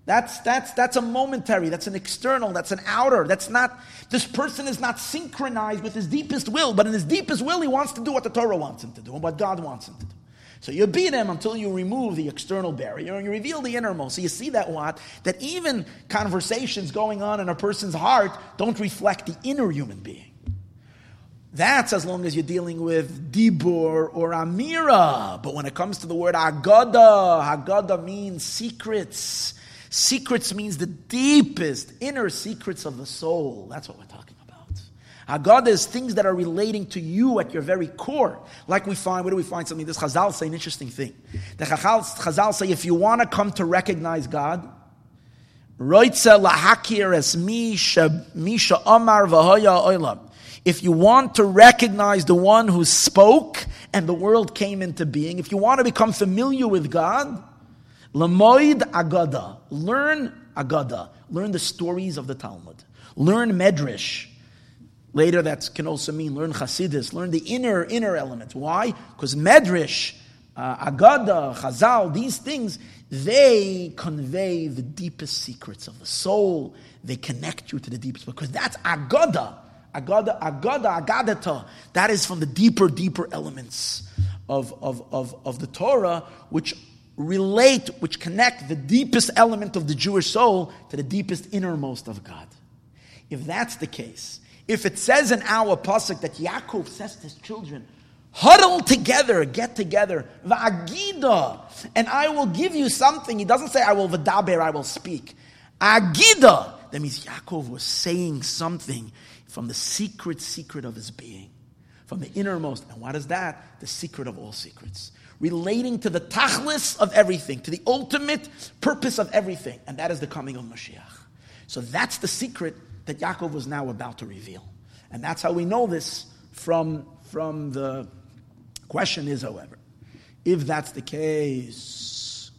That's, that's, that's a momentary, that's an external, that's an outer. That's not, this person is not synchronized with his deepest will, but in his deepest will, he wants to do what the Torah wants him to do and what God wants him to do. So you beat him until you remove the external barrier and you reveal the innermost. So you see that what? That even conversations going on in a person's heart don't reflect the inner human being. That's as long as you're dealing with dibur or amira. But when it comes to the word agada, agada means secrets. Secrets means the deepest inner secrets of the soul. That's what we're talking about. Haggadah is things that are relating to you at your very core. Like we find, where do we find something? This Chazal say an interesting thing. The Chazal say if you want to come to recognize God. If you want to recognize the one who spoke and the world came into being, if you want to become familiar with God, Lamoid Agada. Learn Agada. Learn the stories of the Talmud. Learn Medrash. Later, that can also mean learn Hasidus. Learn the inner inner elements. Why? Because Medrash, uh, Agada, Chazal, these things, they convey the deepest secrets of the soul. They connect you to the deepest because that's Agada. Agada, Agada, Agadata. That is from the deeper, deeper elements of, of, of, of the Torah, which relate, which connect the deepest element of the Jewish soul to the deepest innermost of God. If that's the case, if it says in our pasuk that Yaakov says to his children, huddle together, get together, va'agida, and I will give you something. He doesn't say I will v'daber, I will speak. Agida, that means Yaakov was saying something from the secret, secret of his being, from the innermost. And what is that? The secret of all secrets relating to the tachlis of everything, to the ultimate purpose of everything, and that is the coming of Mashiach. So that's the secret that Yaakov was now about to reveal. And that's how we know this from, from the question is, however, if that's the case,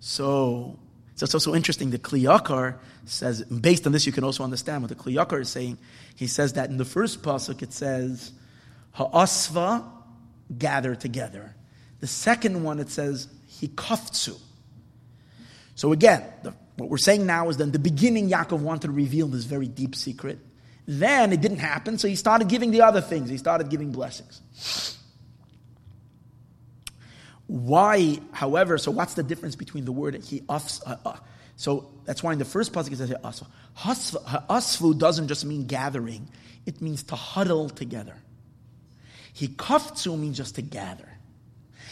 so, so it's also interesting. The Kli Yakar says, based on this, you can also understand what the Kli Yakar is saying. He says that in the first pasuk it says, Ha'asva gather together. The second one, it says, he Hikafzu. So again, the, what we're saying now is that in the beginning, Yaakov wanted to reveal this very deep secret. Then it didn't happen, so he started giving the other things. He started giving blessings. Why, however, so what's the difference between the word he uffs? Uh, uh, so that's why in the first pasuk it says asfu. Asfu doesn't just mean gathering; it means to huddle together. He kafzu means just to gather.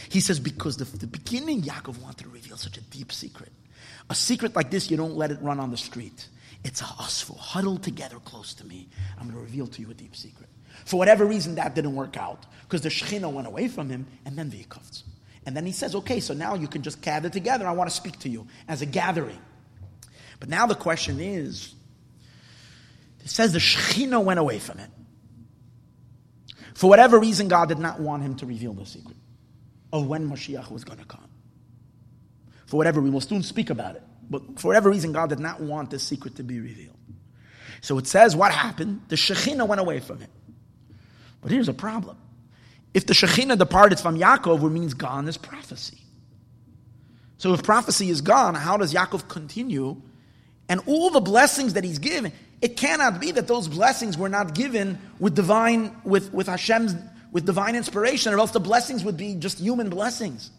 He says, because the, the beginning, Yaakov wanted to reveal such a deep secret. A secret like this, you don't let it run on the street. It's a usful. Huddle together close to me. I'm going to reveal to you a deep secret. For whatever reason, that didn't work out because the Shekhinah went away from him, and then the V'yikovtz. And then he says, okay, so now you can just gather together. I want to speak to you as a gathering. But now the question is, it says the Shekhinah went away from it. For whatever reason, God did not want him to reveal the secret of when Mashiach was going to come. For whatever, we will soon speak about it. But for whatever reason, God did not want this secret to be revealed. So it says what happened? The Shekhinah went away from him. But here's a problem. If the Shekhinah departed from Yaakov, it means gone is prophecy. So if prophecy is gone, how does Yaakov continue? And all the blessings that he's given, it cannot be that those blessings were not given with divine, with, with Hashem's, with divine inspiration, or else the blessings would be just human blessings.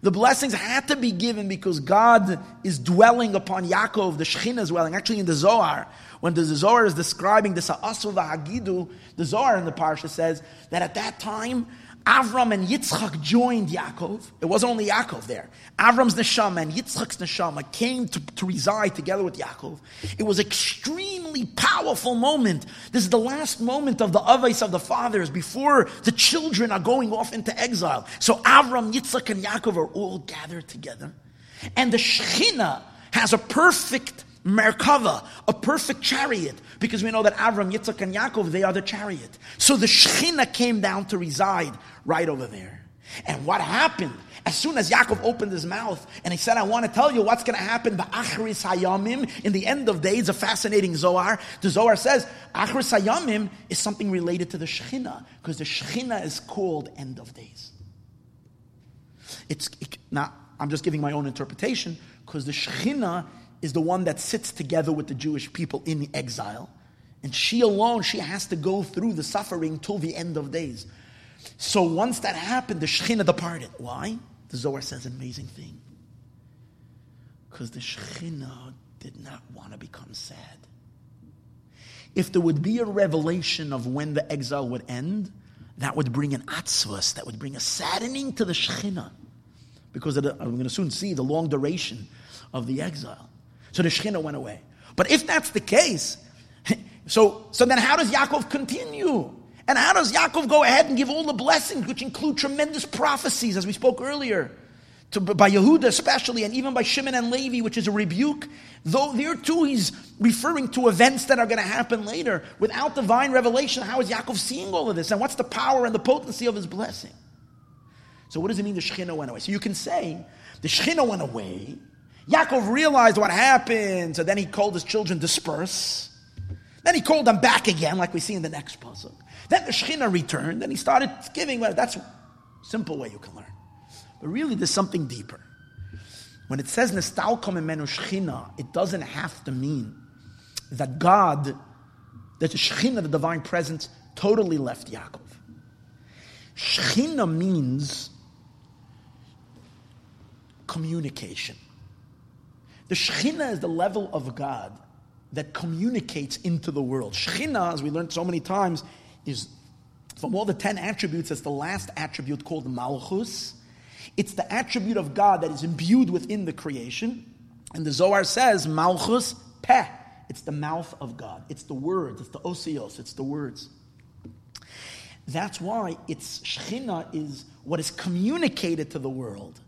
The blessings had to be given because God is dwelling upon Yaakov, the Shekhinah is dwelling. Actually, in the Zohar, when the Zohar is describing this Ha'asu Hagidu, the Zohar in the Parsha says that at that time, Avram and Yitzchak joined Yaakov. It wasn't only Yaakov there. Avram's neshama and Yitzchak's neshama came to, to reside together with Yaakov. It was extremely powerful moment. This is the last moment of the avos of the fathers before the children are going off into exile. So Avram, Yitzchak, and Yaakov are all gathered together. And the Shekhinah has a perfect Merkava, a perfect chariot, because we know that Avram, Yitzchak, and Yaakov, they are the chariot. So the Shekhinah came down to reside right over there. And what happened? As soon as Yaakov opened his mouth and he said, I want to tell you what's going to happen, the Achris Hayamim, in the end of days, a fascinating Zohar. The Zohar says, Achris Hayamim is something related to the Shekhinah, because the Shekhinah is called end of days. It's it, now, I'm just giving my own interpretation, because the Shekhinah is the one that sits together with the Jewish people in exile. And she alone, she has to go through the suffering till the end of days. So once that happened, the Shekhinah departed. Why? The Zohar says an amazing thing. Because the Shekhinah did not want to become sad. If there would be a revelation of when the exile would end, that would bring an atzvus, that would bring a saddening to the Shekhinah. Because the, I'm going to soon see the long duration of the exile. So the Shekhinah went away. But if that's the case, (laughs) so, so then how does Yaakov continue? And how does Yaakov go ahead and give all the blessings, which include tremendous prophecies, as we spoke earlier, to, by Yehuda especially, and even by Shimon and Levi, which is a rebuke? Though there too, he's referring to events that are going to happen later. Without divine revelation, how is Yaakov seeing all of this? And what's the power and the potency of his blessing? So, what does it mean the Shekhinah went away? So, you can say the Shekhinah went away Yaakov realized what happened, so then he called his children disperse. Then he called them back again, like we see in the next puzzle. Then the Shekhinah returned, and he started giving. Well, that's a simple way you can learn. But really, there's something deeper. When it says Nistalka Mimenu Shechina, it doesn't have to mean that God, that the Shechina, the divine presence, totally left Yaakov. Shechina means communication. The Shekhinah is the level of God that communicates into the world. Shekhinah, as we learned so many times, is from all the ten attributes, it's the last attribute called Malchus. It's the attribute of God that is imbued within the creation. And the Zohar says, Malchus Peh. It's the mouth of God. It's the words. It's the osios. It's the words. That's why it's Shekhinah is what is communicated to the world.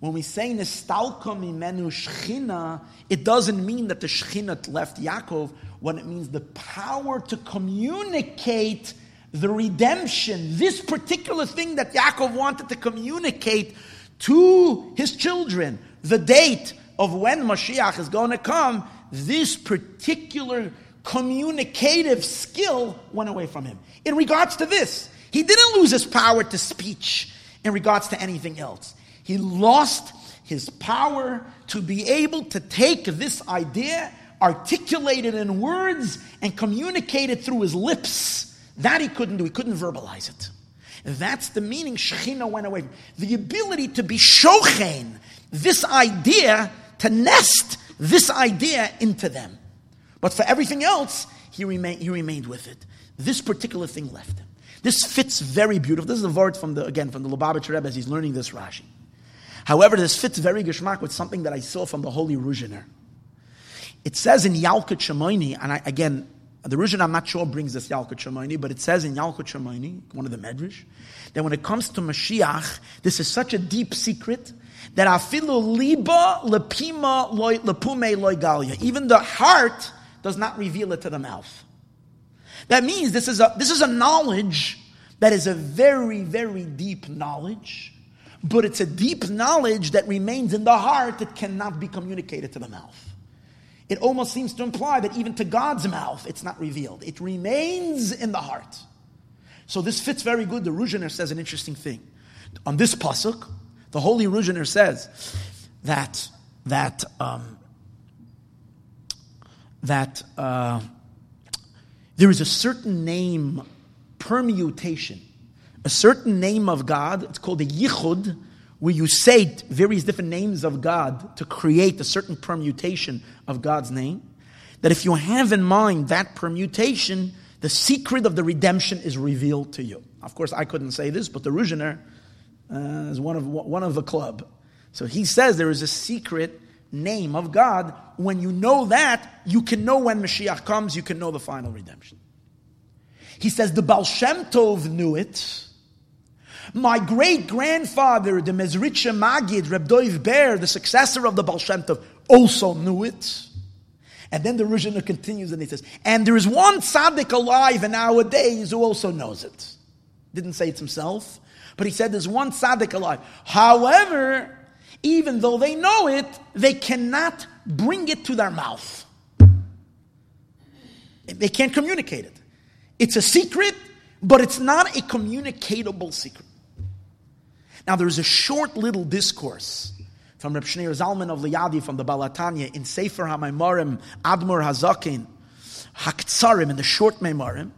When we say Nistalka Mimenu Shechina, it doesn't mean that the Shechina left Yaakov. What it means, the power to communicate the redemption, this particular thing that Yaakov wanted to communicate to his children, the date of when Mashiach is going to come, this particular communicative skill went away from him. In regards to this, he didn't lose his power to speech in regards to anything else. He lost his power to be able to take this idea, articulate it in words, and communicate it through his lips. That he couldn't do. He couldn't verbalize it. That's the meaning Shekhinah went away. The ability to be shochen, this idea, to nest this idea into them. But for everything else, he remained, he remained with it. This particular thing left him. This fits very beautiful. This is a word from the, again, from the Lubavitcher Rebbe as he's learning this Rashi. However, this fits very geschmack with something that I saw from the Holy Ruzhiner. It says in Yalkut Shimoni, and I, again, the Ruzhiner I'm not sure brings this Yalkut Shimoni, but it says in Yalkut Shimoni, one of the Medrash, that when it comes to Mashiach, this is such a deep secret that afilu liba lepima lepume loy galia. Even the heart does not reveal it to the mouth. That means this is a, this is a knowledge that is a very, very deep knowledge, but it's a deep knowledge that remains in the heart that cannot be communicated to the mouth. It almost seems to imply that even to God's mouth, it's not revealed. It remains in the heart. So this fits very good. The Ruzhiner says an interesting thing. On this pasuk, the Holy Ruzhiner says that that um, that uh, there is a certain name permutation, a certain name of God. It's called the Yichud, where you say various different names of God to create a certain permutation of God's name. That if you have in mind that permutation, the secret of the redemption is revealed to you. Of course, I couldn't say this, but the Ruzhiner uh, is one of one of the club. So he says there is a secret name of God. When you know that, you can know when Mashiach comes. You can know the final redemption. He says the Baal Shem Tov knew it. My great grandfather, the Mezritcher Maggid, Reb Doiv Ber, the successor of the Baal Shem Tov, also knew it. And then the Ruzhiner continues and he says, and there is one tzaddik alive in our days who also knows it. Didn't say it himself, but he said there's one tzaddik alive. However, even though they know it, they cannot bring it to their mouth. They can't communicate it. It's a secret, but it's not a communicatable secret. Now, there's a short little discourse from Reb Shneur Zalman of Liadi from the Baal HaTanya in Sefer HaMaimarim, Admor Hazakin, Haktsarim, in the short Maimarim.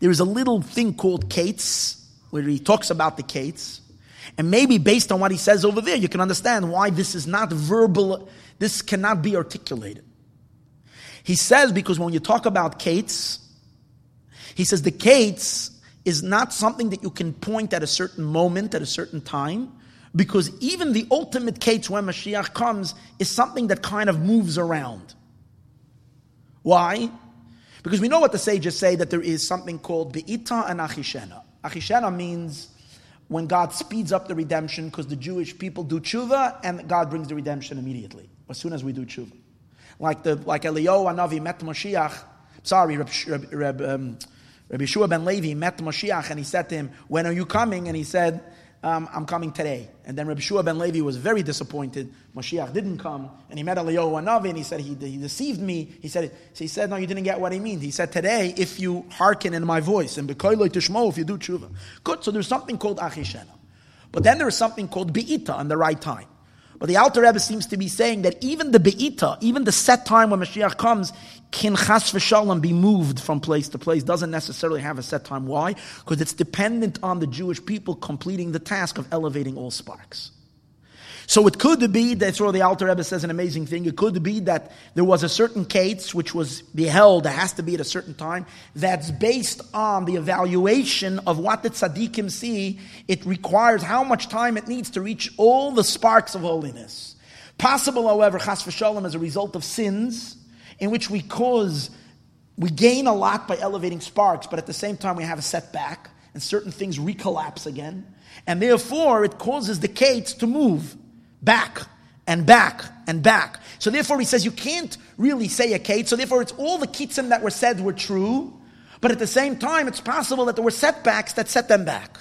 There is a little thing called Kates, where he talks about the Kates. And maybe based on what he says over there, you can understand why this is not verbal, this cannot be articulated. He says, because when you talk about Kates, he says the Kates is not something that you can point at a certain moment, at a certain time, because even the ultimate Kates when Mashiach comes is something that kind of moves around. Why? Because we know what the sages say that there is something called Be'ita and Achishena. Achishena means when God speeds up the redemption because the Jewish people do tshuva and God brings the redemption immediately, as soon as we do tshuva. Like the like Eliyahu Anavi met Mashiach, sorry, Reb, Reb, Reb, um, Rabbi Shua ben Levi met Mashiach and he said to him, When are you coming? And he said, um, I'm coming today. And then Rabbi Shua ben Levi was very disappointed. Mashiach didn't come. And he met Eliyahu Anavi and he said, he, he deceived me. He said, so he said, No, you didn't get what he means. He said, Today, if you hearken in my voice, and Bekoiloi Tishmo, if you do tshuva. Good, so there's something called Achishena. But then there's something called Be'ita on the right time. But the Alter Rebbe seems to be saying that even the Be'ita, even the set time when Mashiach comes, can chas v'shalom be moved from place to place. Doesn't necessarily have a set time. Why? Because it's dependent on the Jewish people completing the task of elevating all sparks. So it could be, that's where the Alter Rebbe says an amazing thing, it could be that there was a certain case which was beheld, it has to be at a certain time, that's based on the evaluation of what the tzaddikim see. It requires how much time it needs to reach all the sparks of holiness. Possible, however, chas v'shalom, as a result of sins, in which we cause, we gain a lot by elevating sparks, but at the same time we have a setback, and certain things recollapse again. And therefore, it causes the kates to move back and back and back. So therefore, he says you can't really say a kate. So therefore, it's all the kitzim that were said were true, but at the same time, it's possible that there were setbacks that set them back.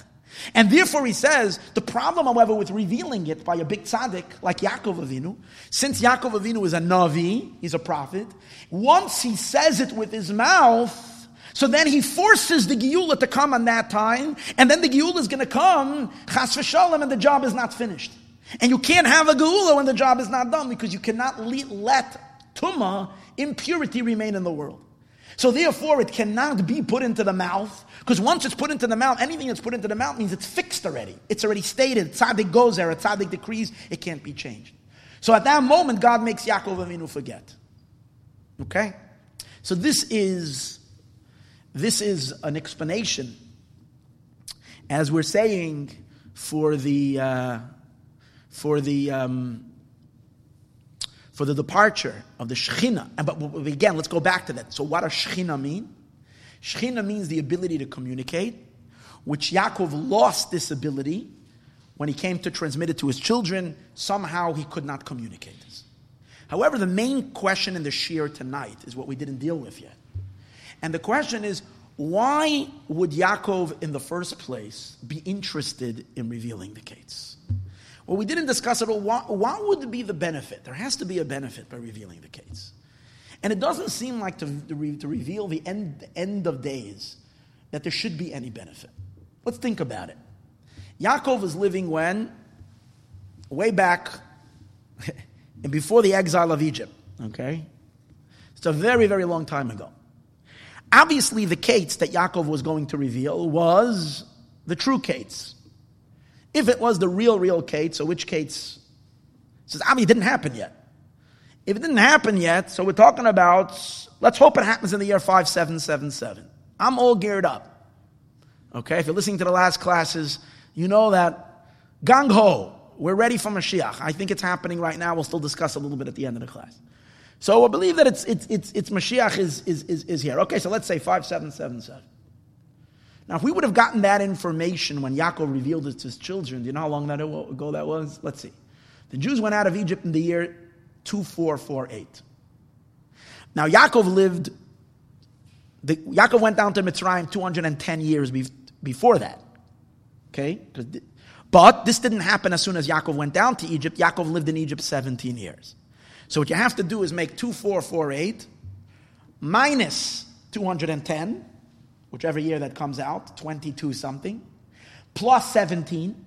And therefore, he says the problem, however, with revealing it by a big tzaddik like Yaakov Avinu, since Yaakov Avinu is a navi, he's a prophet. Once he says it with his mouth. So then he forces the Geula to come on that time, and then the Geula is going to come, chas v'shalom, and the job is not finished. And you can't have a geula when the job is not done because you cannot let tuma, impurity, remain in the world. So therefore, it cannot be put into the mouth because once it's put into the mouth, anything that's put into the mouth means it's fixed already. It's already stated. Tzaddik goes there. Tzaddik decrees. It can't be changed. So at that moment, God makes Yaakov Avinu forget. Okay, so this is this is an explanation, as we're saying, for the. Uh, for the um, for the departure of the Shekhinah. And but again, let's go back to that. So what does Shekhinah mean? Shekhinah means the ability to communicate, which Yaakov lost this ability when he came to transmit it to his children. Somehow he could not communicate this. However, the main question in the shiur tonight is what we didn't deal with yet. And the question is, why would Yaakov in the first place be interested in revealing the Kates? Well, we didn't discuss it all. What, what would be the benefit? There has to be a benefit by revealing the Kates. And it doesn't seem like to, to, re, to reveal the end, the end of days that there should be any benefit. Let's think about it. Yaakov was living when? Way back (laughs) and before the exile of Egypt. Okay? It's a very, very long time ago. Obviously, the Kates that Yaakov was going to reveal was the true Kates. If it was the real, real Kates, so which Kates? Says, obviously, it didn't happen yet. If it didn't happen yet, so we're talking about, let's hope it happens in the year 5777. I'm all geared up. Okay, if you're listening to the last classes, you know that gang ho, we're ready for Mashiach. I think it's happening right now. We'll still discuss a little bit at the end of the class. So I believe that it's, it's, it's, it's Mashiach is, is, is, is here. Okay, so let's say 5777. Now, if we would have gotten that information when Yaakov revealed it to his children, do you know how long that ago that was? Let's see. The Jews went out of Egypt in the year 2448. Now, Yaakov lived, the, Yaakov went down to Mitzrayim 210 years be, before that. Okay? But this didn't happen as soon as Yaakov went down to Egypt. Yaakov lived in Egypt 17 years. So what you have to do is make 2448 minus 210, whichever year that comes out, 22 something, plus 17.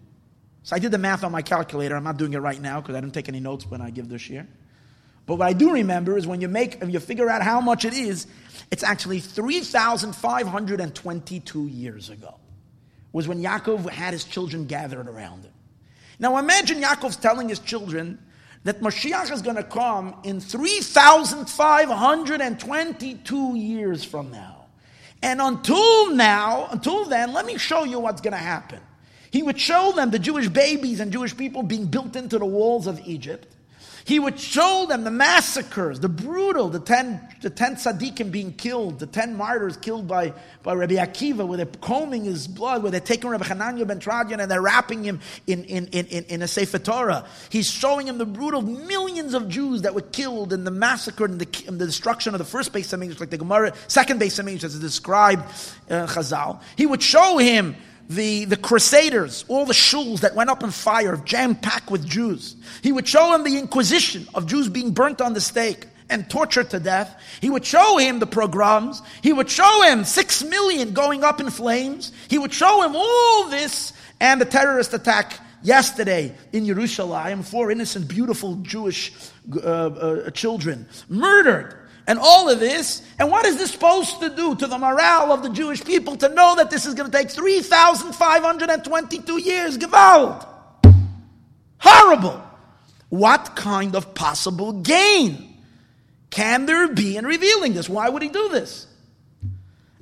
So I did the math on my calculator. I'm not doing it right now because I didn't take any notes when I give this year. But what I do remember is when you make, if you figure out how much it is, it's actually 3,522 years ago. Was when Yaakov had his children gathered around him. Now imagine Yaakov's telling his children that Mashiach is going to come in 3,522 years from now. And until now, until then, let me show you what's going to happen. He would show them the Jewish babies and Jewish people being built into the walls of Egypt. He would show them the massacres, the brutal, the ten, the ten tzaddikim being killed, the ten martyrs killed by, by Rabbi Akiva, where they're combing his blood, where they're taking Rabbi Hanania ben Teradyon and they're wrapping him in, in, in, in, in a Sefer Torah. He's showing him the brutal millions of Jews that were killed in the massacre and the, and the destruction of the first base of like the Gemara, second base English, as described uh, Chazal. He would show him the, the crusaders, all the shuls that went up in fire, jam packed with Jews. He would show him the inquisition of Jews being burnt on the stake and tortured to death. He would show him the pogroms. He would show him six million going up in flames. He would show him all this and the terrorist attack yesterday in Jerusalem. Four innocent, beautiful Jewish uh, uh, children murdered and all of this. And what is this supposed to do to the morale of the Jewish people to know that this is going to take 3,522 years? Gewalt. Horrible. What kind of possible gain can there be in revealing this? Why would he do this?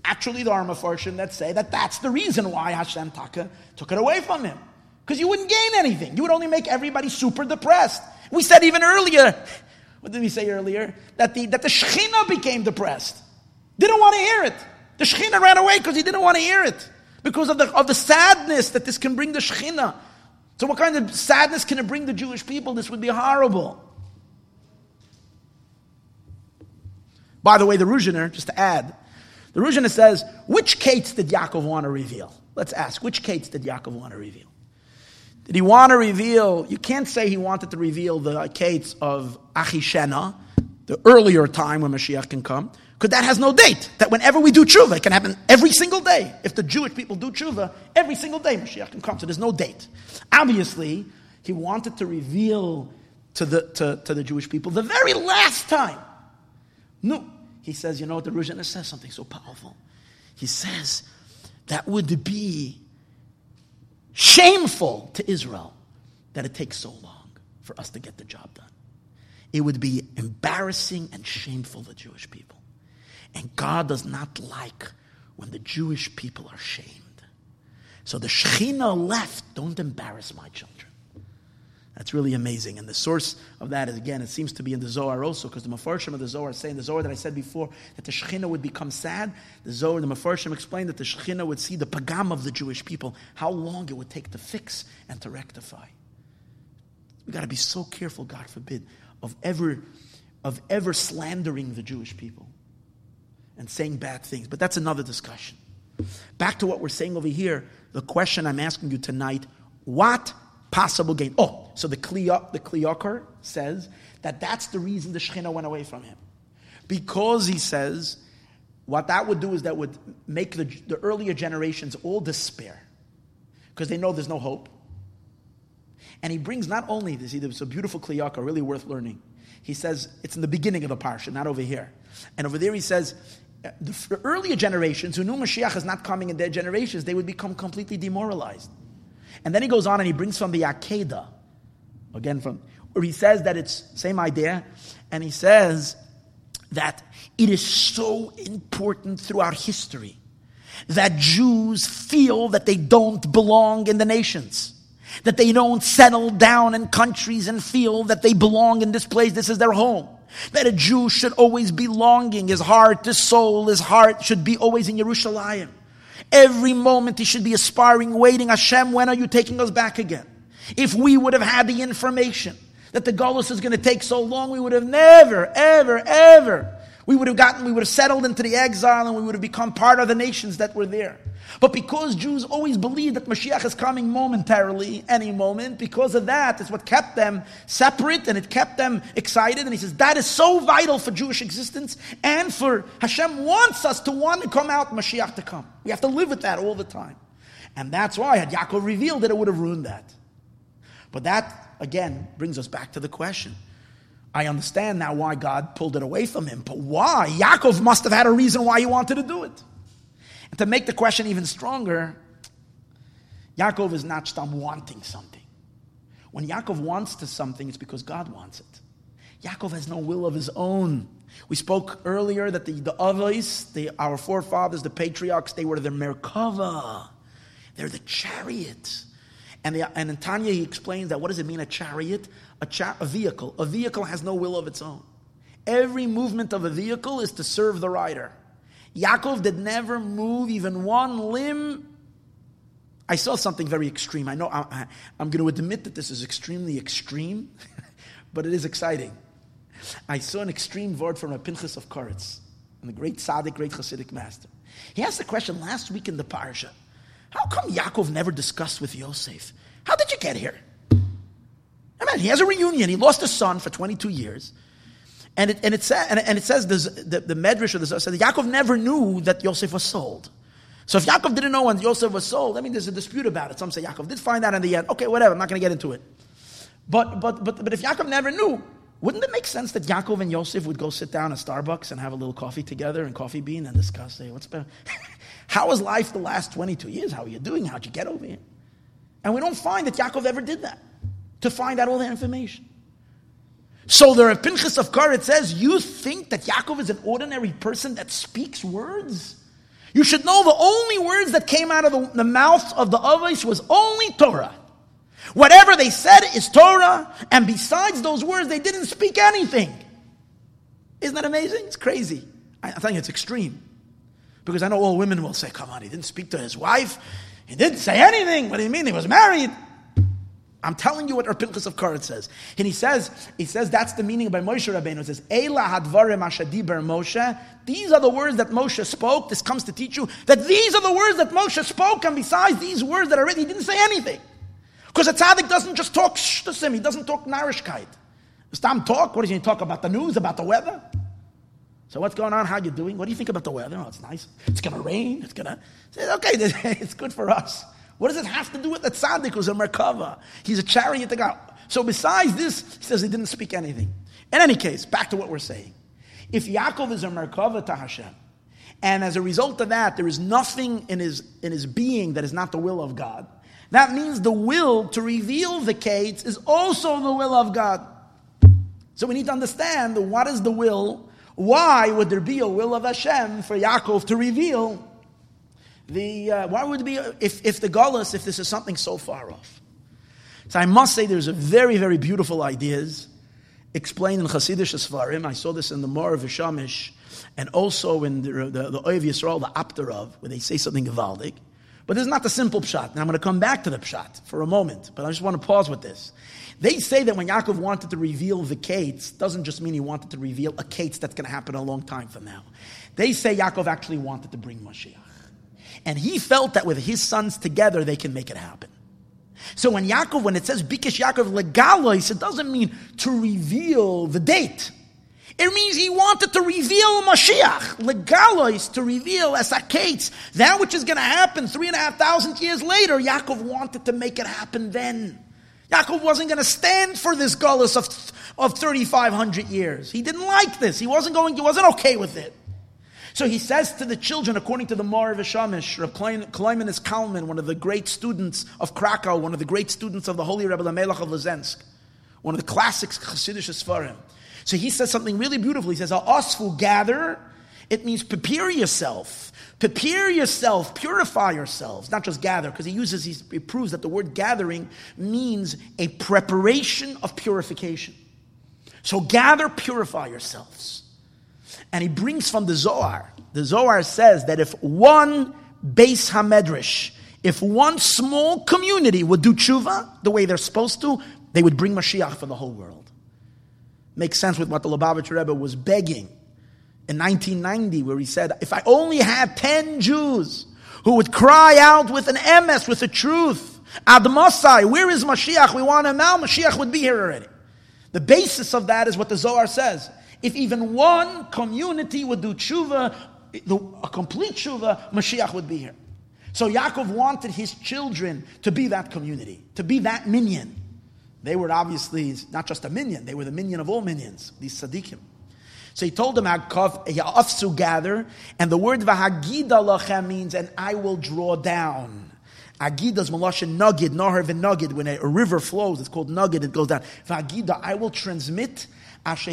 Actually, there are Mefarshim that say that that's the reason why Hashem Taka took it away from him. Because you wouldn't gain anything. You would only make everybody super depressed. We said even earlier, what did we say earlier? That the, that the Shekhinah became depressed. Didn't want to hear it. The Shekhinah ran away because he didn't want to hear it. Because of the, of the sadness that this can bring the Shekhinah. So what kind of sadness can it bring the Jewish people? This would be horrible. By the way, the Ruzhiner, just to add, the Ruzhiner says, which Kates did Yaakov want to reveal? Let's ask, which Kates did Yaakov want to reveal? Did he want to reveal? You can't say he wanted to reveal the Kates of Achishena, the earlier time when Mashiach can come, because that has no date. That whenever we do tshuva, it can happen every single day. If the Jewish people do tshuva, every single day Mashiach can come. So there's no date. Obviously, he wanted to reveal to the, to, to the Jewish people the very last time. No. He says, you know what the Ruzhiner says? Something so powerful. He says, that would be shameful to Israel that it takes so long for us to get the job done. It would be embarrassing and shameful to Jewish people. And God does not like when the Jewish people are shamed. So the Shekhinah left, don't embarrass my children. That's really amazing. And the source of that is, again, it seems to be in the Zohar also, because the Mefarshim of the Zohar say in the Zohar that I said before, that the Shekhinah would become sad. The Zohar, the Mefarshim explained that the Shekhinah would see the pagam of the Jewish people, how long it would take to fix and to rectify. we got to be so careful, God forbid, of ever, of ever slandering the Jewish people and saying bad things. But that's another discussion. Back to what we're saying over here, the question I'm asking you tonight, what possible gain. Oh, so the Kli, the Kli Yakar says that that's the reason the Shekhinah went away from him. Because he says, what that would do is that would make the, the earlier generations all despair. Because they know there's no hope. And he brings not only this, it's a beautiful Kli Yakar, really worth learning. He says, it's in the beginning of the parsha, not over here. And over there he says, uh, the earlier generations who knew Mashiach is not coming in their generations, they would become completely demoralized. And then he goes on and he brings from the Akedah, again from where he says that it's same idea, and he says that it is so important throughout history that Jews feel that they don't belong in the nations. That they don't settle down in countries and feel that they belong in this place, this is their home. That a Jew should always be longing, his heart, his soul, his heart should be always in Jerusalem. Every moment he should be aspiring, waiting, Hashem, when are you taking us back again? If we would have had the information that the Golos is going to take so long, we would have never, ever, ever we would have gotten, we would have settled into the exile and we would have become part of the nations that were there. But because Jews always believed that Mashiach is coming momentarily, any moment, because of that, is what kept them separate and it kept them excited. And he says that is so vital for Jewish existence and for Hashem wants us to want to come out, Mashiach to come. We have to live with that all the time. And that's why, had Yaakov revealed it, it would have ruined that. But that, again, brings us back to the question I understand now why God pulled it away from him, but why? Yaakov must have had a reason why he wanted to do it. And to make the question even stronger, Yaakov is not stam wanting something. When Yaakov wants to something, it's because God wants it. Yaakov has no will of his own. We spoke earlier that the, the Avos, the, our forefathers, the patriarchs, they were the Merkava. They're the chariot. And, the, and in Tanya, he explains that what does it mean, a chariot? A, cha- a vehicle. A vehicle has no will of its own. Every movement of a vehicle is to serve the rider. Yaakov did never move even one limb. I saw something very extreme. I know I, am going to admit that this is extremely extreme, (laughs) but it is exciting. I saw an extreme word from a Pinchas of Koretz, and the great Tzaddik, great Hasidic master. He asked the question last week in the parsha how come Yaakov never discussed with Yosef? How did you get here? I mean, he has a reunion. He lost a son for 22 years. And it, and it, sa- and, and it says the, the Medrash or the says Yaakov never knew that Yosef was sold. So if Yaakov didn't know when Yosef was sold, I mean, there's a dispute about it. Some say Yaakov did find out in the end. Okay, whatever. I'm not going to get into it. But, but, but, but if Yaakov never knew, wouldn't it make sense that Yaakov and Yosef would go sit down at Starbucks and have a little coffee together and coffee bean and discuss, hey, what's better? (laughs) How was life the last 22 years? How are you doing? How'd you get over here? And we don't find that Yaakov ever did that to find out all that information. So the Pinchas of Koretz says, You think that Yaakov is an ordinary person that speaks words? You should know the only words that came out of the, the mouth of the Avos was only Torah. Whatever they said is Torah, and besides those words, they didn't speak anything. Isn't that amazing? It's crazy. I, I think it's extreme. Because I know all women will say, come on, he didn't speak to his wife. He didn't say anything. What do you mean? He was married. I'm telling you what our Pinchas of Koretz says. And he says, he says that's the meaning by Moshe Rabbeinu. It says, Eila hadvarim ashadiber Moshe. These are the words that Moshe spoke. This comes to teach you that these are the words that Moshe spoke, and besides these words that are written, he didn't say anything. Because a tzaddik doesn't just talk shtusim, he doesn't talk narishkeit. Stam talk, what does he talk about the news, about the weather? So what's going on? How you doing? What do you think about the weather? Oh, it's nice. It's going to rain. It's going to. Say okay, (laughs) it's good for us. What does it have to do with the tzaddik who's a merkava? He's a chariot to God. So besides this, he says he didn't speak anything. In any case, back to what we're saying. If Yaakov is a merkava to Hashem, and as a result of that, there is nothing in his, in his being that is not the will of God, that means the will to reveal the Kates is also the will of God. So we need to understand what is the will. Why would there be a will of Hashem for Yaakov to reveal the, uh, why would it be, if, if the Gullus, if this is something so far off? So I must say there's a very, very beautiful ideas explained in Hasidic Sfarim. I saw this in the Mor of and also in the, the, the Oiv Yisrael, the Aptarov, where they say something Gavaldik. But this is not the simple pshat. Now I'm going to come back to the pshat for a moment, but I just want to pause with this. They say that when Yaakov wanted to reveal the kates, doesn't just mean he wanted to reveal a kates that's going to happen a long time from now. They say Yaakov actually wanted to bring Mashiach. And he felt that with his sons together, they can make it happen. So when Yaakov, when it says Bikish Yaakov legalos, it doesn't mean to reveal the date. It means he wanted to reveal Mashiach, legalos, to reveal esakates, that which is going to happen three and a half thousand years later. Yaakov wanted to make it happen then. Yaakov wasn't going to stand for this gullus of, of 3,500 years. He didn't like this. He wasn't going, he wasn't okay with it. So he says to the children, according to the Maor VaShemesh, Reb Kleiman Kalman, one of the great students of Krakow, one of the great students of the Holy Rebbe Lamelech of Lezensk, one of the classics, Chassidish Sfarim. So he says something really beautiful. He says, Asfu, gather. It means prepare yourself. Prepare yourself, purify yourselves, not just gather, because he uses, he proves that the word gathering means a preparation of purification. So gather, purify yourselves. And he brings from the Zohar. The Zohar says that if one beis Hamedrash, if one small community would do tshuva the way they're supposed to, they would bring Mashiach for the whole world. Makes sense with what the Lubavitcher Rebbe was begging in 1990, where he said, If I only had 10 Jews who would cry out with an emes, with the truth, Ad Mosai, where is Mashiach? We want him now. Mashiach would be here already. The basis of that is what the Zohar says. If even one community would do tshuva, a complete tshuva, Mashiach would be here. So Yaakov wanted his children to be that community, to be that minyan. They were obviously not just a minyan, they were the minyan of all minions, these tzaddikim. So he told them, Ya'afsu gather, and the word Vahagida lachem means, and I will draw down. Agida is Maloshin Nugget, Nahar Nugget. When a, a, river flows, it's called Nugget, it goes down. Vagida, I will transmit that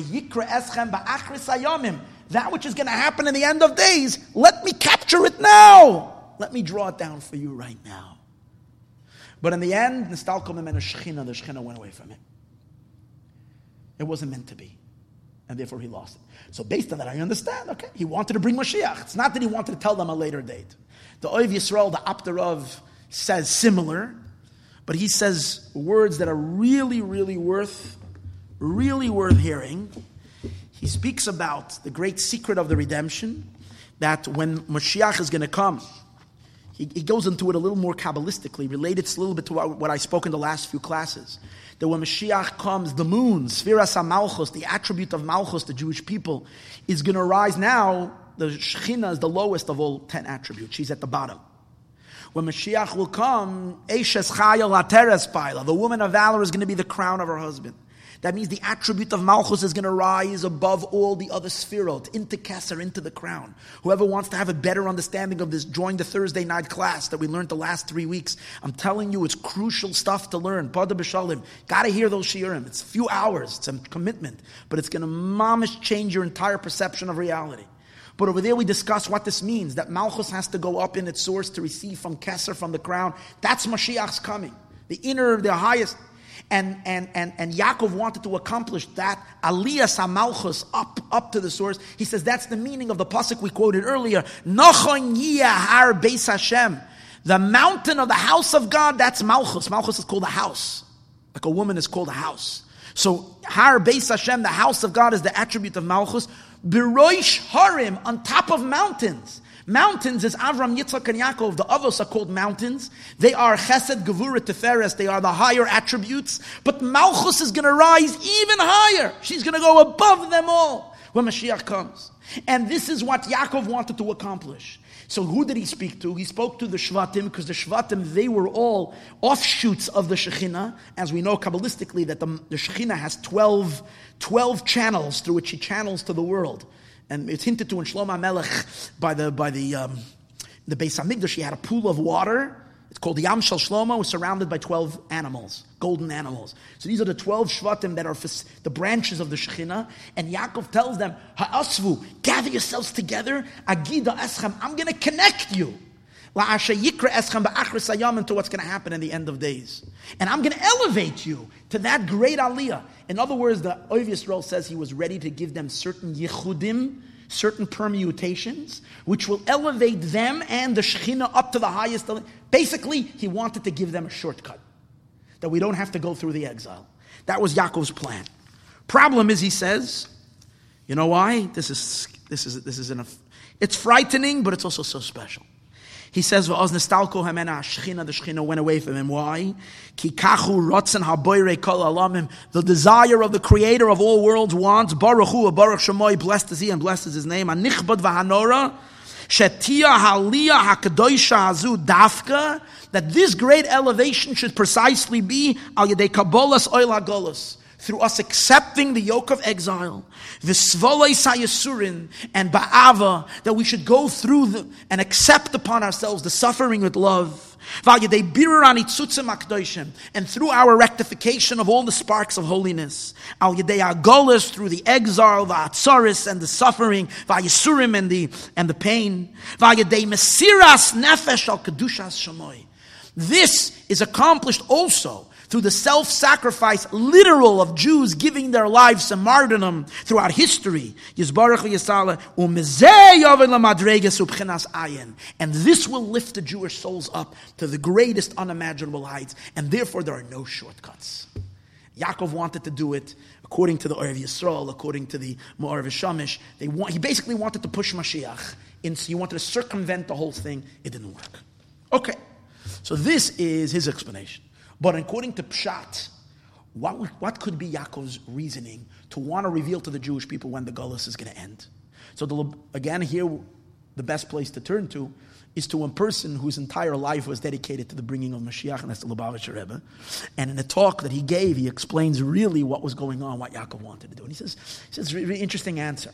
which is going to happen in the end of days, let me capture it now. Let me draw it down for you right now. But in the end, the Shechina went away from him. It wasn't meant to be. And therefore he lost it. So based on that, I understand, okay, he wanted to bring Mashiach. It's not that he wanted to tell them a later date. The Oiv Yisrael, the Aptarov, says similar, but he says words that are really, really worth really worth hearing. He speaks about the great secret of the redemption, that when Mashiach is going to come, he, he, goes into it a little more Kabbalistically, related a little bit to what, what I spoke in the last few classes. That when Mashiach comes, the moon, Sfiras HaMalchus, the attribute of Malchus, the Jewish people, is going to rise now. The Shechina is the lowest of all ten attributes. She's at the bottom. When Mashiach will come, Eshes Chayil Ateres Paila, the woman of valor is going to be the crown of her husband. That means the attribute of Malchus is going to rise above all the other sphirot, into Kesser, into the crown. Whoever wants to have a better understanding of this, join the Thursday night class that we learned the last three weeks. I'm telling you, it's crucial stuff to learn. Pada B'Shalim. Gotta hear those shiurim. It's a few hours, it's a commitment, but it's going to mamish change your entire perception of reality. But over there we discuss what this means, that Malchus has to go up in its source to receive from Kesser, from the crown. That's Mashiach's coming. The inner, the highest and, and, and, and Yaakov wanted to accomplish that, Aliyah Samalchus, up, up to the source. He says that's the meaning of the pasuk we quoted earlier. Har Beis Hashem. The mountain of the house of God, that's Malchus. Malchus is called a house. Like a woman is called a house. So Har Beis Hashem, the house of God, is the attribute of Malchus. Biroish Harim, on top of mountains. Mountains is Avram, Yitzchak, and Yaakov. The others are called mountains. They are Chesed, Gevura, Tiferes. They are the higher attributes. But Malchus is going to rise even higher. She's going to go above them all when Mashiach comes. And this is what Yaakov wanted to accomplish. So who did he speak to? He spoke to the Shvatim because the Shvatim, they were all offshoots of the Shekhinah. As we know Kabbalistically that the, the Shekhinah has 12, 12 channels through which she channels to the world and it's hinted to in Shlomo Melech by the by the um, the Beis Hamikdash. He had a pool of water. It's called the Yam Shel Shlomo. Was surrounded by twelve animals, golden animals. So these are the twelve shvatim that are the branches of the Shekhinah. And Yaakov tells them, Ha'asvu, gather yourselves together. Agida eschem, I'm going to connect you. To what's going to happen in the end of days. And I'm going to elevate you to that great aliyah. In other words, the Oiv Yisrael says he was ready to give them certain yichudim, certain permutations, which will elevate them and the Shekhinah up to the highest. Basically, he wanted to give them a shortcut, that we don't have to go through the exile. That was Yaakov's plan. Problem is, he says, you know why? This is this is this is enough. It's frightening, but it's also so special. He says, "V'oz Nistalka Mimenu shchina." The shchina went away from him. Why? Ki kachu rotzen haboyre kol alamim. The desire of the Creator of all worlds wants Baruch Hu, Baruch Shemoy, blessed is He and blessed is His name. Anichbad v'hanora shetia halia hakadoisha hazu dafka. That this great elevation should precisely be al yedei kabolas oil hagolos through us accepting the yoke of exile, visvolei sayasurin, and ba'ava, that we should go through the, and accept upon ourselves the suffering with love. And through our rectification of all the sparks of holiness, al through the exile, the atzaris and the suffering, vayisurim and the and the pain, mesiras nefesh al kedushas. This is accomplished also through the self sacrifice, literal, of Jews giving their lives to martyrdom throughout history. And this will lift the Jewish souls up to the greatest unimaginable heights, and therefore there are no shortcuts. Yaakov wanted to do it according to the Oiv Yisrael, according to the Mo'ar Shamish. They want, he basically wanted to push Mashiach. In, so he wanted to circumvent the whole thing. It didn't work. Okay, so this is his explanation. But according to Pshat, what, what could be Yaakov's reasoning to want to reveal to the Jewish people when the Gullus is going to end? So, the, again, here, the best place to turn to is to a person whose entire life was dedicated to the bringing of Mashiach, and that's the Lubavitcher Rebbe. And in a talk that he gave, he explains really what was going on, what Yaakov wanted to do. And he says, he says, really interesting answer.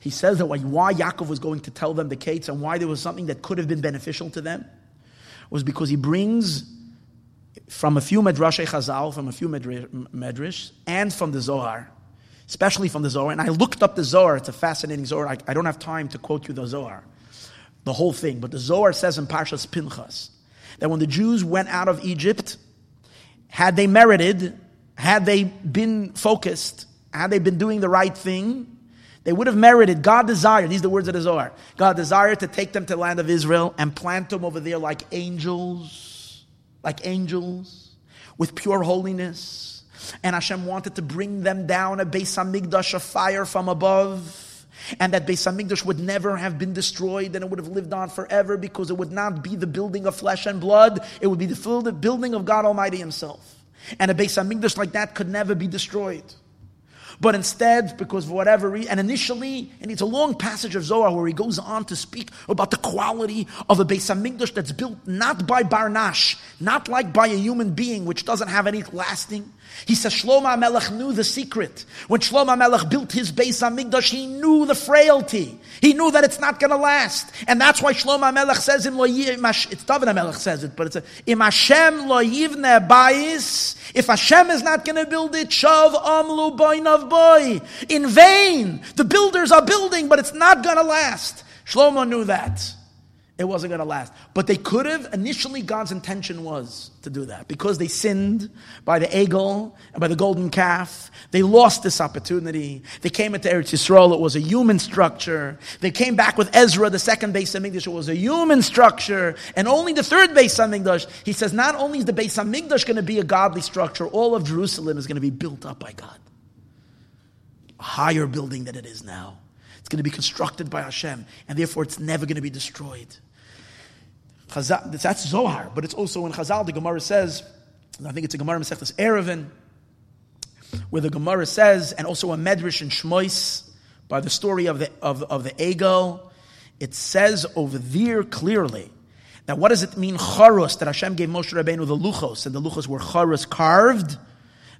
He says that why Yaakov was going to tell them the Kates and why there was something that could have been beneficial to them was because he brings from a few Medrash Chazal, from a few Medrash, and from the Zohar, especially from the Zohar. And I looked up the Zohar. It's a fascinating Zohar. I, I don't have time to quote you the Zohar, the whole thing. But the Zohar says in Parshas Pinchas that when the Jews went out of Egypt, had they merited, had they been focused, had they been doing the right thing, they would have merited. God desired, these are the words of the Zohar. God desired to take them to the land of Israel and plant them over there like angels like angels, with pure holiness. And Hashem wanted to bring them down a Beis Hamikdash, a fire from above. And that Beis Hamikdash would never have been destroyed and it would have lived on forever because it would not be the building of flesh and blood. It would be the building of God Almighty Himself. And a Beis Hamikdash like that could never be destroyed. But instead, because of whatever reason, and initially, and it's a long passage of Zohar where he goes on to speak about the quality of a Beis Hamikdash that's built not by Barnash, not like by a human being, which doesn't have any lasting. He says Shlomo Melech knew the secret. When Shlomo Melech built his base on Hamikdash, he knew the frailty. He knew that it's not going to last, and that's why Shlomo Melech says in It's David Melech says it, but it's a Im Hashem Lo Yivne Bayis. If Hashem is not going to build it, Shav Amlu Boinav Boy. In vain, the builders are building, but it's not going to last. Shlomo knew that it wasn't going to last. But they could have, initially, God's intention was to do that. Because they sinned by the Egel and by the golden calf, they lost this opportunity. They came into Eretz Yisrael, it was a human structure. They came back with Ezra, the second Beis Hamikdash, it was a human structure. And only the third Beis Hamikdash, he says, not only is the Beis Hamikdash going to be a godly structure, all of Jerusalem is going to be built up by God. A higher building than it is now. It's going to be constructed by Hashem, and therefore it's never going to be destroyed. Chazal, that's Zohar, but it's also in Chazal, the Gemara says, I think it's a Gemara Masechtas Eruvin, where the Gemara says, and also a Medrash in Shmois, by the story of the, of, of the Egel, it says over there clearly, now what does it mean, Charus, that Hashem gave Moshe Rabbeinu the Luchos, and the Luchos were Charus carved?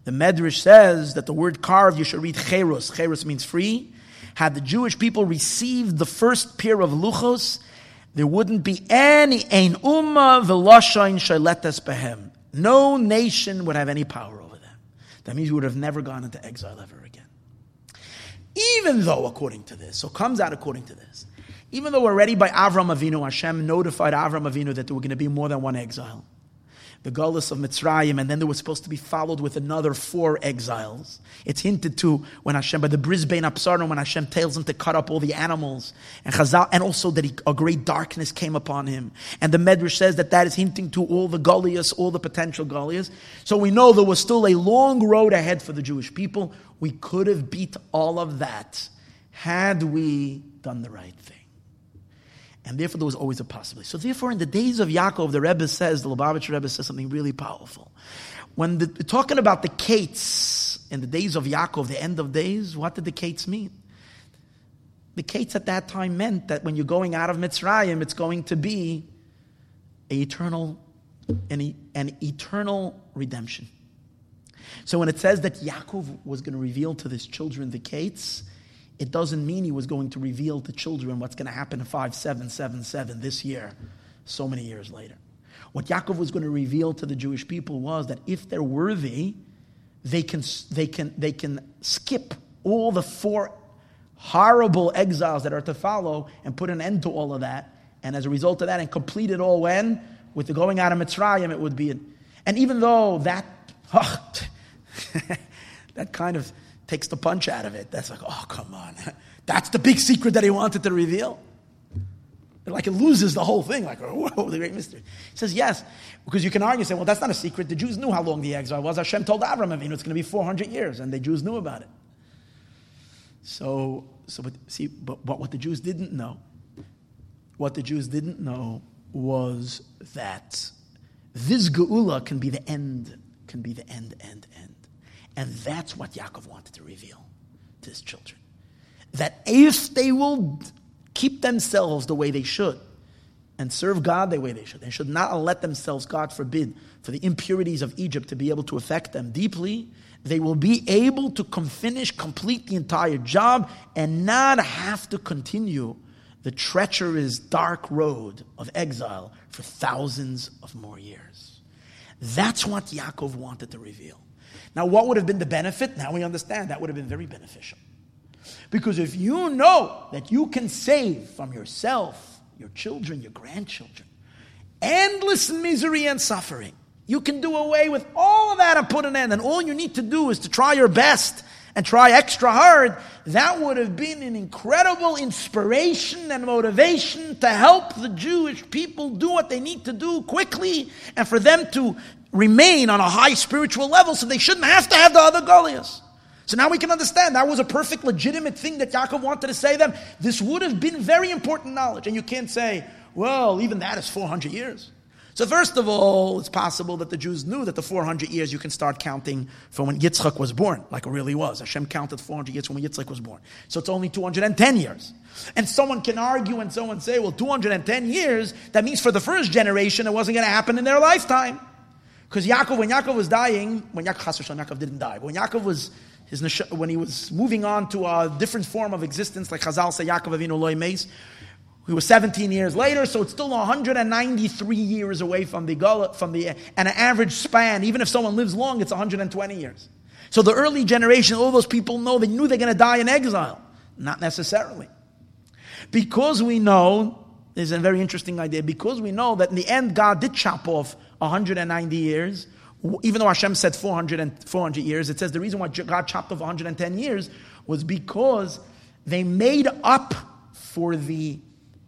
The Medrash says that the word carved, you should read Cherus. Cherus means free had the Jewish people received the first pair of luchos, there wouldn't be any ein umma v'lashain shaletes behem. No nation would have any power over them. That means we would have never gone into exile ever again. Even though, according to this, so comes out according to this, Even though already by Avram Avinu, Hashem notified Avram Avinu that there were going to be more than one exile the Gullus of Mitzrayim, and then there was supposed to be followed with another four exiles. It's hinted to when Hashem, by the Bris Bein HaBesarim, when Hashem tells him to cut up all the animals, and Chazal, and also that he, a great darkness came upon him. And the Medrash says that that is hinting to all the Goliaths, all the potential Goliaths. So we know there was still a long road ahead for the Jewish people. We could have beat all of that had we done the right thing. And therefore, there was always a possibility. So, therefore, in the days of Yaakov, the Rebbe says, the Lubavitcher Rebbe says something really powerful. When the, talking about the Kates in the days of Yaakov, the end of days, what did the Kates mean? The Kates at that time meant that when you're going out of Mitzrayim, it's going to be an eternal, an, an eternal redemption. So when it says that Yaakov was going to reveal to his children the Kates, it doesn't mean he was going to reveal to children what's going to happen in 5777 this year, so many years later. What Yaakov was going to reveal to the Jewish people was that if they're worthy, they can, they can, they can skip all the four horrible exiles that are to follow and put an end to all of that. And as a result of that, and complete it all when? With the going out of Mitzrayim, it would be. and even though that, oh, (laughs) that kind of takes the punch out of it. That's like, oh, come on. (laughs) That's the big secret that he wanted to reveal. Like it loses the whole thing, like, (laughs) whoa, the great mystery. He says, yes, because you can argue, say, well, that's not a secret. The Jews knew how long the exile was. Hashem told Avram Avinu it's going to be 400 years, and the Jews knew about it. So, so but, see, but, but what the Jews didn't know, what the Jews didn't know was that this geula can be the end, can be the end, end, end. And that's what Yaakov wanted to reveal to his children. That if they will keep themselves the way they should and serve God the way they should, they should not let themselves, God forbid, for the impurities of Egypt to be able to affect them deeply, they will be able to finish, complete the entire job and not have to continue the treacherous, dark road of exile for thousands of more years. That's what Yaakov wanted to reveal. Now, what would have been the benefit? Now we understand that would have been very beneficial. Because if you know that you can save from yourself, your children, your grandchildren, endless misery and suffering, you can do away with all of that and put an end. And all you need to do is to try your best and try extra hard. That would have been an incredible inspiration and motivation to help the Jewish people do what they need to do quickly and for them to remain on a high spiritual level so they shouldn't have to have the other Goliaths. So now we can understand that was a perfect legitimate thing that Yaakov wanted to say them. This would have been very important knowledge. And you can't say, well, even that is 400 years. So first of all, it's possible that the Jews knew that the 400 years you can start counting from when Yitzchak was born, like it really was. Hashem counted 400 years from when Yitzchak was born. So it's only 210 years. And someone can argue and someone say, well, 210 years, that means for the first generation, it wasn't going to happen in their lifetime. Because Yaakov, when Yaakov was dying, when Yaakov, Yaakov didn't die, but when Yaakov was his, when he was moving on to a different form of existence, like Chazal say, Yaakov Avinu loy meis, he was 17 years later, so it's still 193 years away from the from the and an average span. Even if someone lives long, it's 120 years. So the early generation, all those people know they knew they're going to die in exile. Not necessarily, because we know there's a very interesting idea. Because we know that in the end, God did chop off 190 years. Even though Hashem said 400, and 400 years, it says the reason why God chopped off 110 years was because they made up for the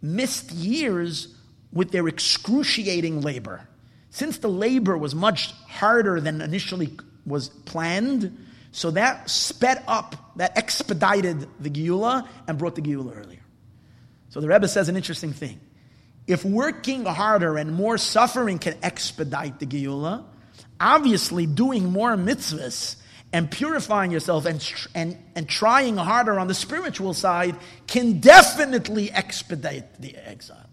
missed years with their excruciating labor. Since the labor was much harder than initially was planned, so that sped up, that expedited the Geula and brought the Geula earlier. So the Rebbe says an interesting thing. If working harder and more suffering can expedite the Geula, obviously doing more mitzvahs and purifying yourself and, and, and trying harder on the spiritual side can definitely expedite the exile.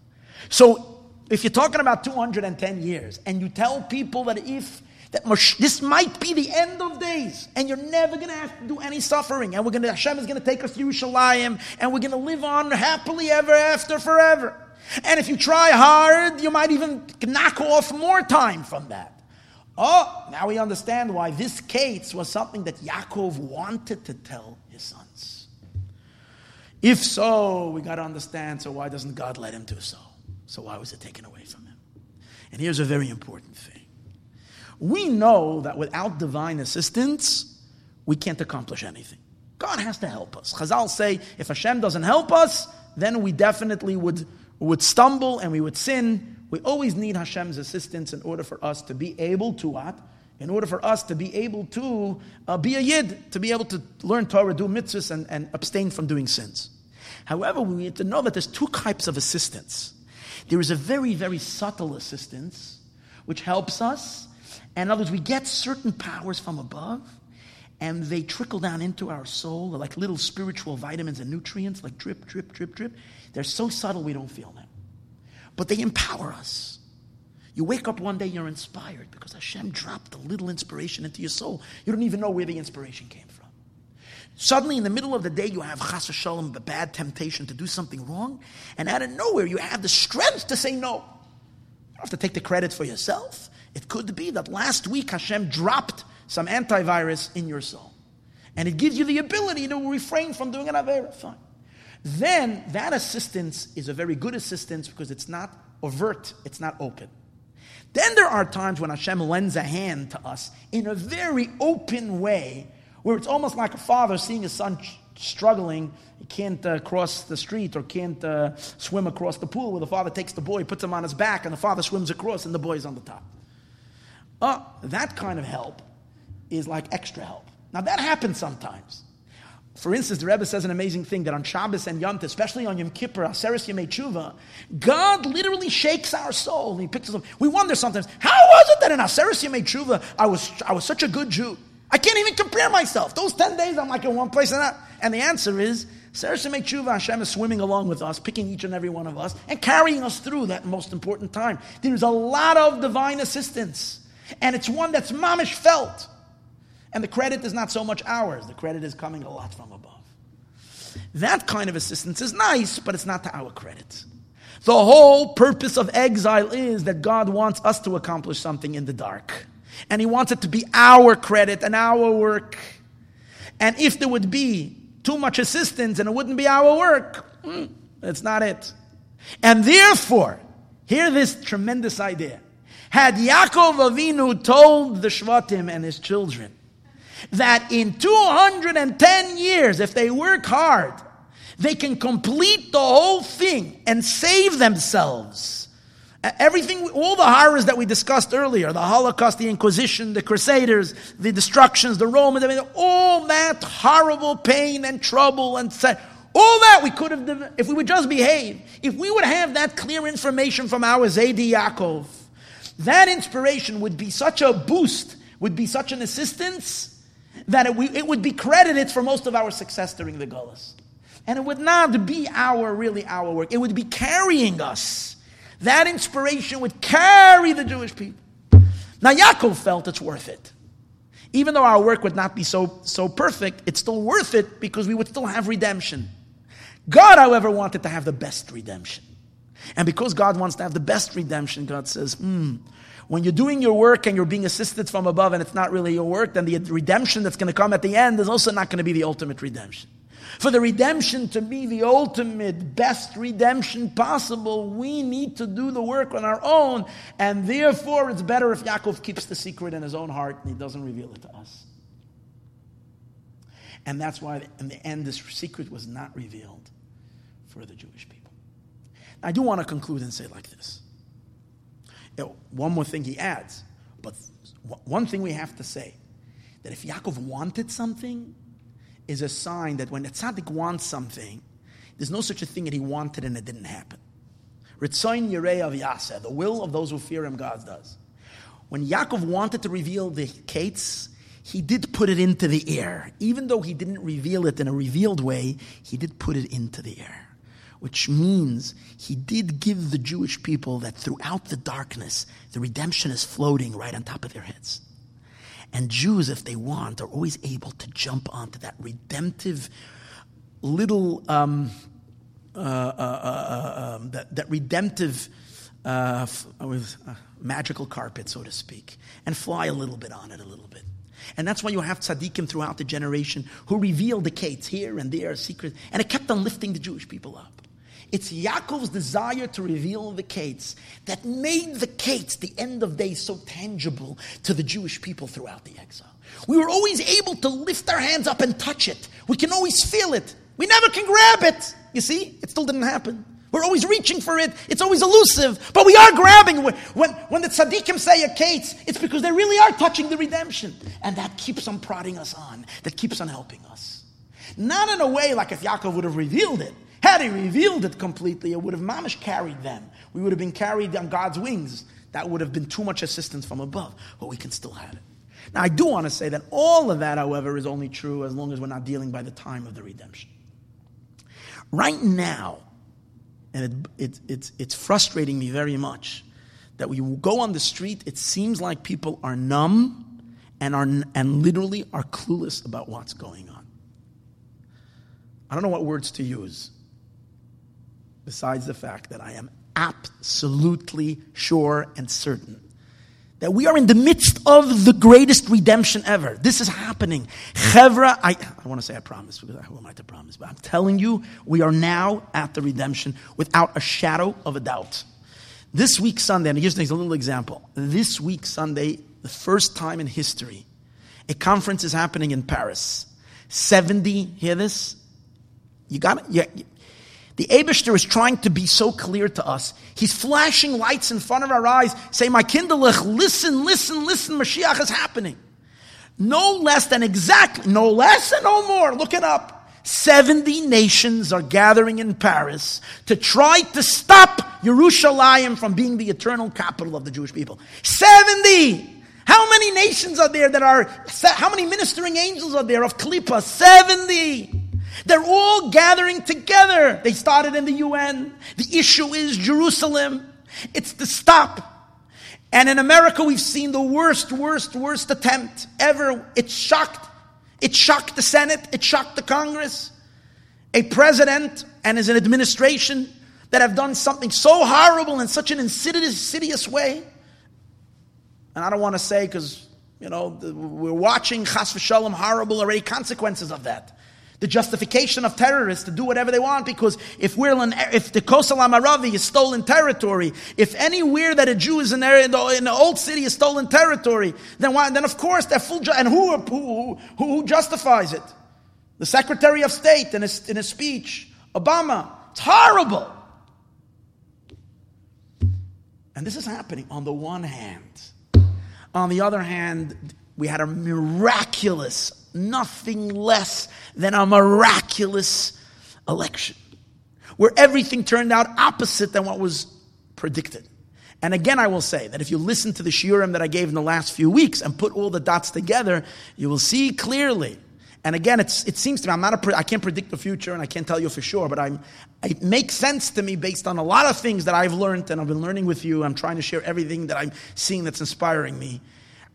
So, if you're talking about 210 years and you tell people that if that this might be the end of days and you're never going to have to do any suffering and we're going to Hashem is going to take us to Yerushalayim and we're going to live on happily ever after forever. And if you try hard, you might even knock off more time from that. Oh, now we understand why this case was something that Yaakov wanted to tell his sons. If so, we got to understand so why doesn't God let him do so? So why was it taken away from him? And here's a very important thing. We know that without divine assistance, we can't accomplish anything. God has to help us. Chazal say if Hashem doesn't help us, then we definitely would, would stumble and we would sin. We always need Hashem's assistance in order for us to be able to what? In order for us to be able to uh, be a yid, to be able to learn Torah, do mitzvahs, and, and abstain from doing sins. However, we need to know that there's two types of assistance. There is a very, very subtle assistance which helps us. And in other words, we get certain powers from above and they trickle down into our soul like little spiritual vitamins and nutrients, like drip, drip, drip, drip. They're so subtle we don't feel them. But they empower us. You wake up one day, you're inspired because Hashem dropped a little inspiration into your soul. You don't even know where the inspiration came from. Suddenly, in the middle of the day, you have chas shalom, the bad temptation to do something wrong, and out of nowhere, you have the strength to say no. You don't have to take the credit for yourself. It could be that last week Hashem dropped some antivirus in your soul, and it gives you the ability to refrain from doing an avera. Fine. Then that assistance is a very good assistance because it's not overt, it's not open. Then there are times when Hashem lends a hand to us in a very open way where it's almost like a father seeing his son struggling. He can't uh, cross the street or can't uh, swim across the pool where the father takes the boy, puts him on his back, and the father swims across and the boy's on the top. Uh, that kind of help is like extra help. Now that happens sometimes. For instance, the Rebbe says an amazing thing that on Shabbos and Yom especially on Yom Kippur, Aseres Yemei Tshuva, God literally shakes our soul. He picks us up. We wonder sometimes, how was it that in Aseres Yemei Tshuva I was, I was such a good Jew? I can't even compare myself. Those 10 days, I'm like in one place and that. And the answer is, Seres Tshuva, Hashem is swimming along with us, picking each and every one of us, and carrying us through that most important time. There's a lot of divine assistance. And it's one that's mamish felt. And the credit is not so much ours, the credit is coming a lot from above. That kind of assistance is nice, but it's not to our credit. The whole purpose of exile is that God wants us to accomplish something in the dark and he wants it to be our credit and our work. And if there would be too much assistance and it wouldn't be our work, hmm, that's not it. And therefore, hear this tremendous idea. Had Yaakov Avinu told the Shvatim and his children that in 210 years, if they work hard, they can complete the whole thing and save themselves. Everything, all the horrors that we discussed earlier, the Holocaust, the Inquisition, the Crusaders, the destructions, the Romans, I mean, all that horrible pain and trouble and all that we could have, if we would just behave, if we would have that clear information from our Zaidi Yaakov, that inspiration would be such a boost, would be such an assistance, that it, it would be credited for most of our success during the Gullus. And it would not be our, really our work. It would be carrying us that inspiration would carry the Jewish people. Now, Yaakov felt it's worth it. Even though our work would not be so, so perfect, it's still worth it because we would still have redemption. God, however, wanted to have the best redemption. And because God wants to have the best redemption, God says, hmm, when you're doing your work and you're being assisted from above and it's not really your work, then the redemption that's going to come at the end is also not going to be the ultimate redemption. For the redemption to be the ultimate, best redemption possible, we need to do the work on our own, and therefore it's better if Yaakov keeps the secret in his own heart and he doesn't reveal it to us. And that's why, in the end, this secret was not revealed for the Jewish people. I do want to conclude and say like this. One more thing he adds, but one thing we have to say that if Yaakov wanted something, is a sign that when a tzaddik wants something, there's no such a thing that he wanted and it didn't happen. Ritzayin Yirei of Yaseh, the will of those who fear him, God does. When Yaakov wanted to reveal the kates, he did put it into the air. Even though he didn't reveal it in a revealed way, he did put it into the air. Which means he did give the Jewish people that throughout the darkness, the redemption is floating right on top of their heads. And Jews, if they want, are always able to jump onto that redemptive little, um, uh, uh, uh, uh um, that, that redemptive uh, with, uh, magical carpet, so to speak, and fly a little bit on it a little bit. And that's why you have tzaddikim throughout the generation who reveal the kates here and there, secret, and it kept on lifting the Jewish people up. It's Yaakov's desire to reveal the kates that made the kates, the end of days, so tangible to the Jewish people throughout the exile. We were always able to lift our hands up and touch it. We can always feel it. We never can grab it. You see, it still didn't happen. We're always reaching for it. It's always elusive, but we are grabbing. When, when the tzaddikim say a kates, it's because they really are touching the redemption. And that keeps on prodding us on. That keeps on helping us. Not in a way like if Yaakov would have revealed it. Had he revealed it completely, it would have mamish carried them. We would have been carried on God's wings. That would have been too much assistance from above, but we can still have it. Now, I do want to say that all of that, however, is only true as long as we're not dealing by the time of the redemption. Right now, and it, it, it's, it's frustrating me very much that we go on the street, it seems like people are numb and, are, and literally are clueless about what's going on. I don't know what words to use besides the fact that I am absolutely sure and certain that we are in the midst of the greatest redemption ever. This is happening. Chevra, I, I want to say I promise, because who am I to promise? But I'm telling you, we are now at the redemption without a shadow of a doubt. This week Sunday, and here's a little example. This week Sunday, the first time in history, a conference is happening in Paris. 70, hear this? You got it? The Abishter is trying to be so clear to us. He's flashing lights in front of our eyes, say, My kinderlich, listen, listen, listen, Mashiach is happening. No less than exactly, no less and no more. Look it up. 70 nations are gathering in Paris to try to stop Jerusalem from being the eternal capital of the Jewish people. 70! How many nations are there that are, how many ministering angels are there of Klippa? 70! They're all gathering together. They started in the UN. The issue is Jerusalem. It's the stop. And in America, we've seen the worst, worst, worst attempt ever. It shocked. It shocked the Senate. It shocked the Congress. A president and his administration that have done something so horrible in such an insidious, way. And I don't want to say because, you know, we're watching chas v'shalom horrible already consequences of that the justification of terrorists to do whatever they want because if we're in, if the Kosel Amaravi is stolen territory, if anywhere that a Jew is in, there, in, the, in the old city is stolen territory, then why, then of course they're full. Ju- and who, who, who, who justifies it? The Secretary of State in his, in his speech, Obama. It's horrible. And this is happening on the one hand. On the other hand, we had a miraculous nothing less than a miraculous election where everything turned out opposite than what was predicted. And again, I will say that if you listen to the shiurim that I gave in the last few weeks and put all the dots together, you will see clearly. And again, it seems to me, I'm not a, I can't predict the future and I can't tell you for sure, but I'm, it makes sense to me based on a lot of things that I've learned and I've been learning with you. I'm trying to share everything that I'm seeing that's inspiring me.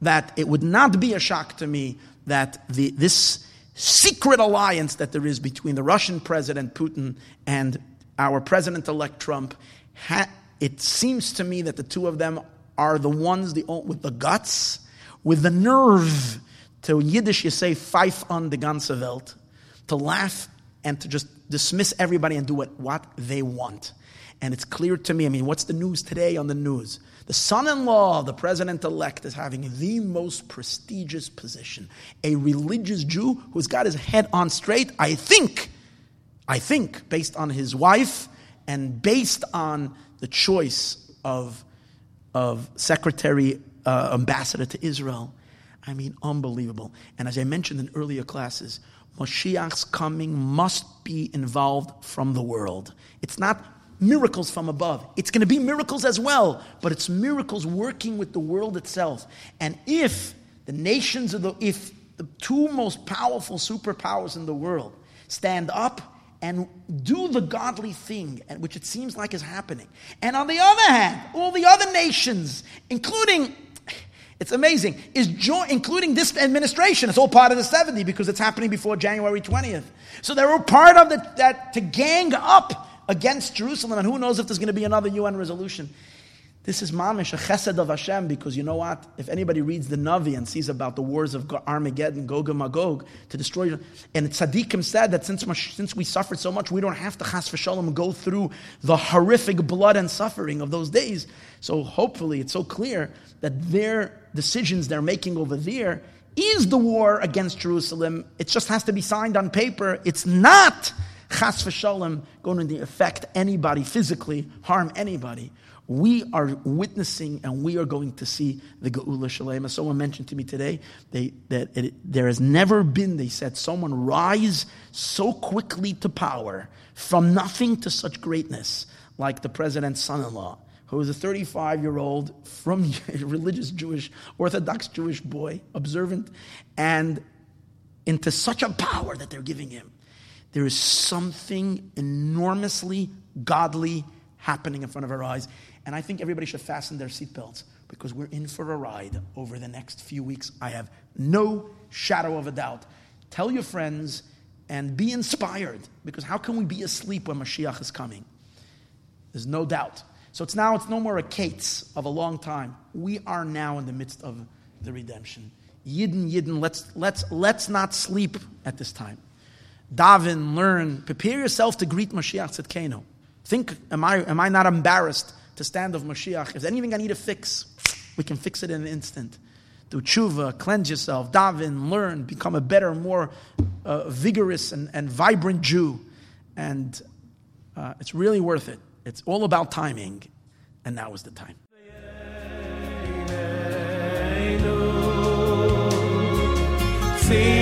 That it would not be a shock to me that the, this secret alliance that there is between the Russian president Putin and our president elect Trump, ha- it seems to me that the two of them are the ones the, with the guts, with the nerve to Yiddish, you say, "fife on the ganze Welt, to laugh and to just dismiss everybody and do what, what they want. And it's clear to me, I mean, what's the news today on the news? The son in law of the president elect is having the most prestigious position. A religious Jew who's got his head on straight, I think, I think, based on his wife and based on the choice of, of secretary, uh, ambassador to Israel. I mean, unbelievable. And as I mentioned in earlier classes, Moshiach's coming must be involved from the world. It's not miracles from above. It's going to be miracles as well, but it's miracles working with the world itself. And if the nations of the, if the two most powerful superpowers in the world stand up and do the godly thing, which it seems like is happening. And on the other hand, all the other nations, including it's amazing. Is joy, including this administration, it's all part of the 70 because it's happening before January 20th. So they're all part of the, that to gang up against Jerusalem, and who knows if there's going to be another UN resolution. This is mamish, a chesed of Hashem, because you know what? If anybody reads the Navi and sees about the wars of Armageddon, Gog and Magog, to destroy, and tzaddikim said that since, since we suffered so much, we don't have to chas v'shalom go through the horrific blood and suffering of those days. So hopefully it's so clear that their decisions they're making over there is the war against Jerusalem. It just has to be signed on paper. It's not chas v'shalom going to affect anybody physically, harm anybody we are witnessing and we are going to see the Geula Shalem. As someone mentioned to me today, they, that it, there has never been, they said, someone rise so quickly to power from nothing to such greatness like the president's son in law, who is a 35 year old from (laughs) religious Jewish, Orthodox Jewish boy, observant, and into such a power that they're giving him. There is something enormously godly happening in front of our eyes. And I think everybody should fasten their seatbelts because we're in for a ride over the next few weeks. I have no shadow of a doubt. Tell your friends and be inspired because how can we be asleep when Mashiach is coming? There's no doubt. So it's now, it's no more a Kates of a long time. We are now in the midst of the redemption. Yidden, Yidden, let's, let's, let's not sleep at this time. Daven, learn, prepare yourself to greet Mashiach Tzidkenu. Think, am I, am I not embarrassed to stand of Mashiach. If there's anything I need to fix, we can fix it in an instant. Do tshuva, cleanse yourself, daven, learn, become a better, more uh, vigorous and, and vibrant Jew. And uh, it's really worth it. It's all about timing, and now is the time. See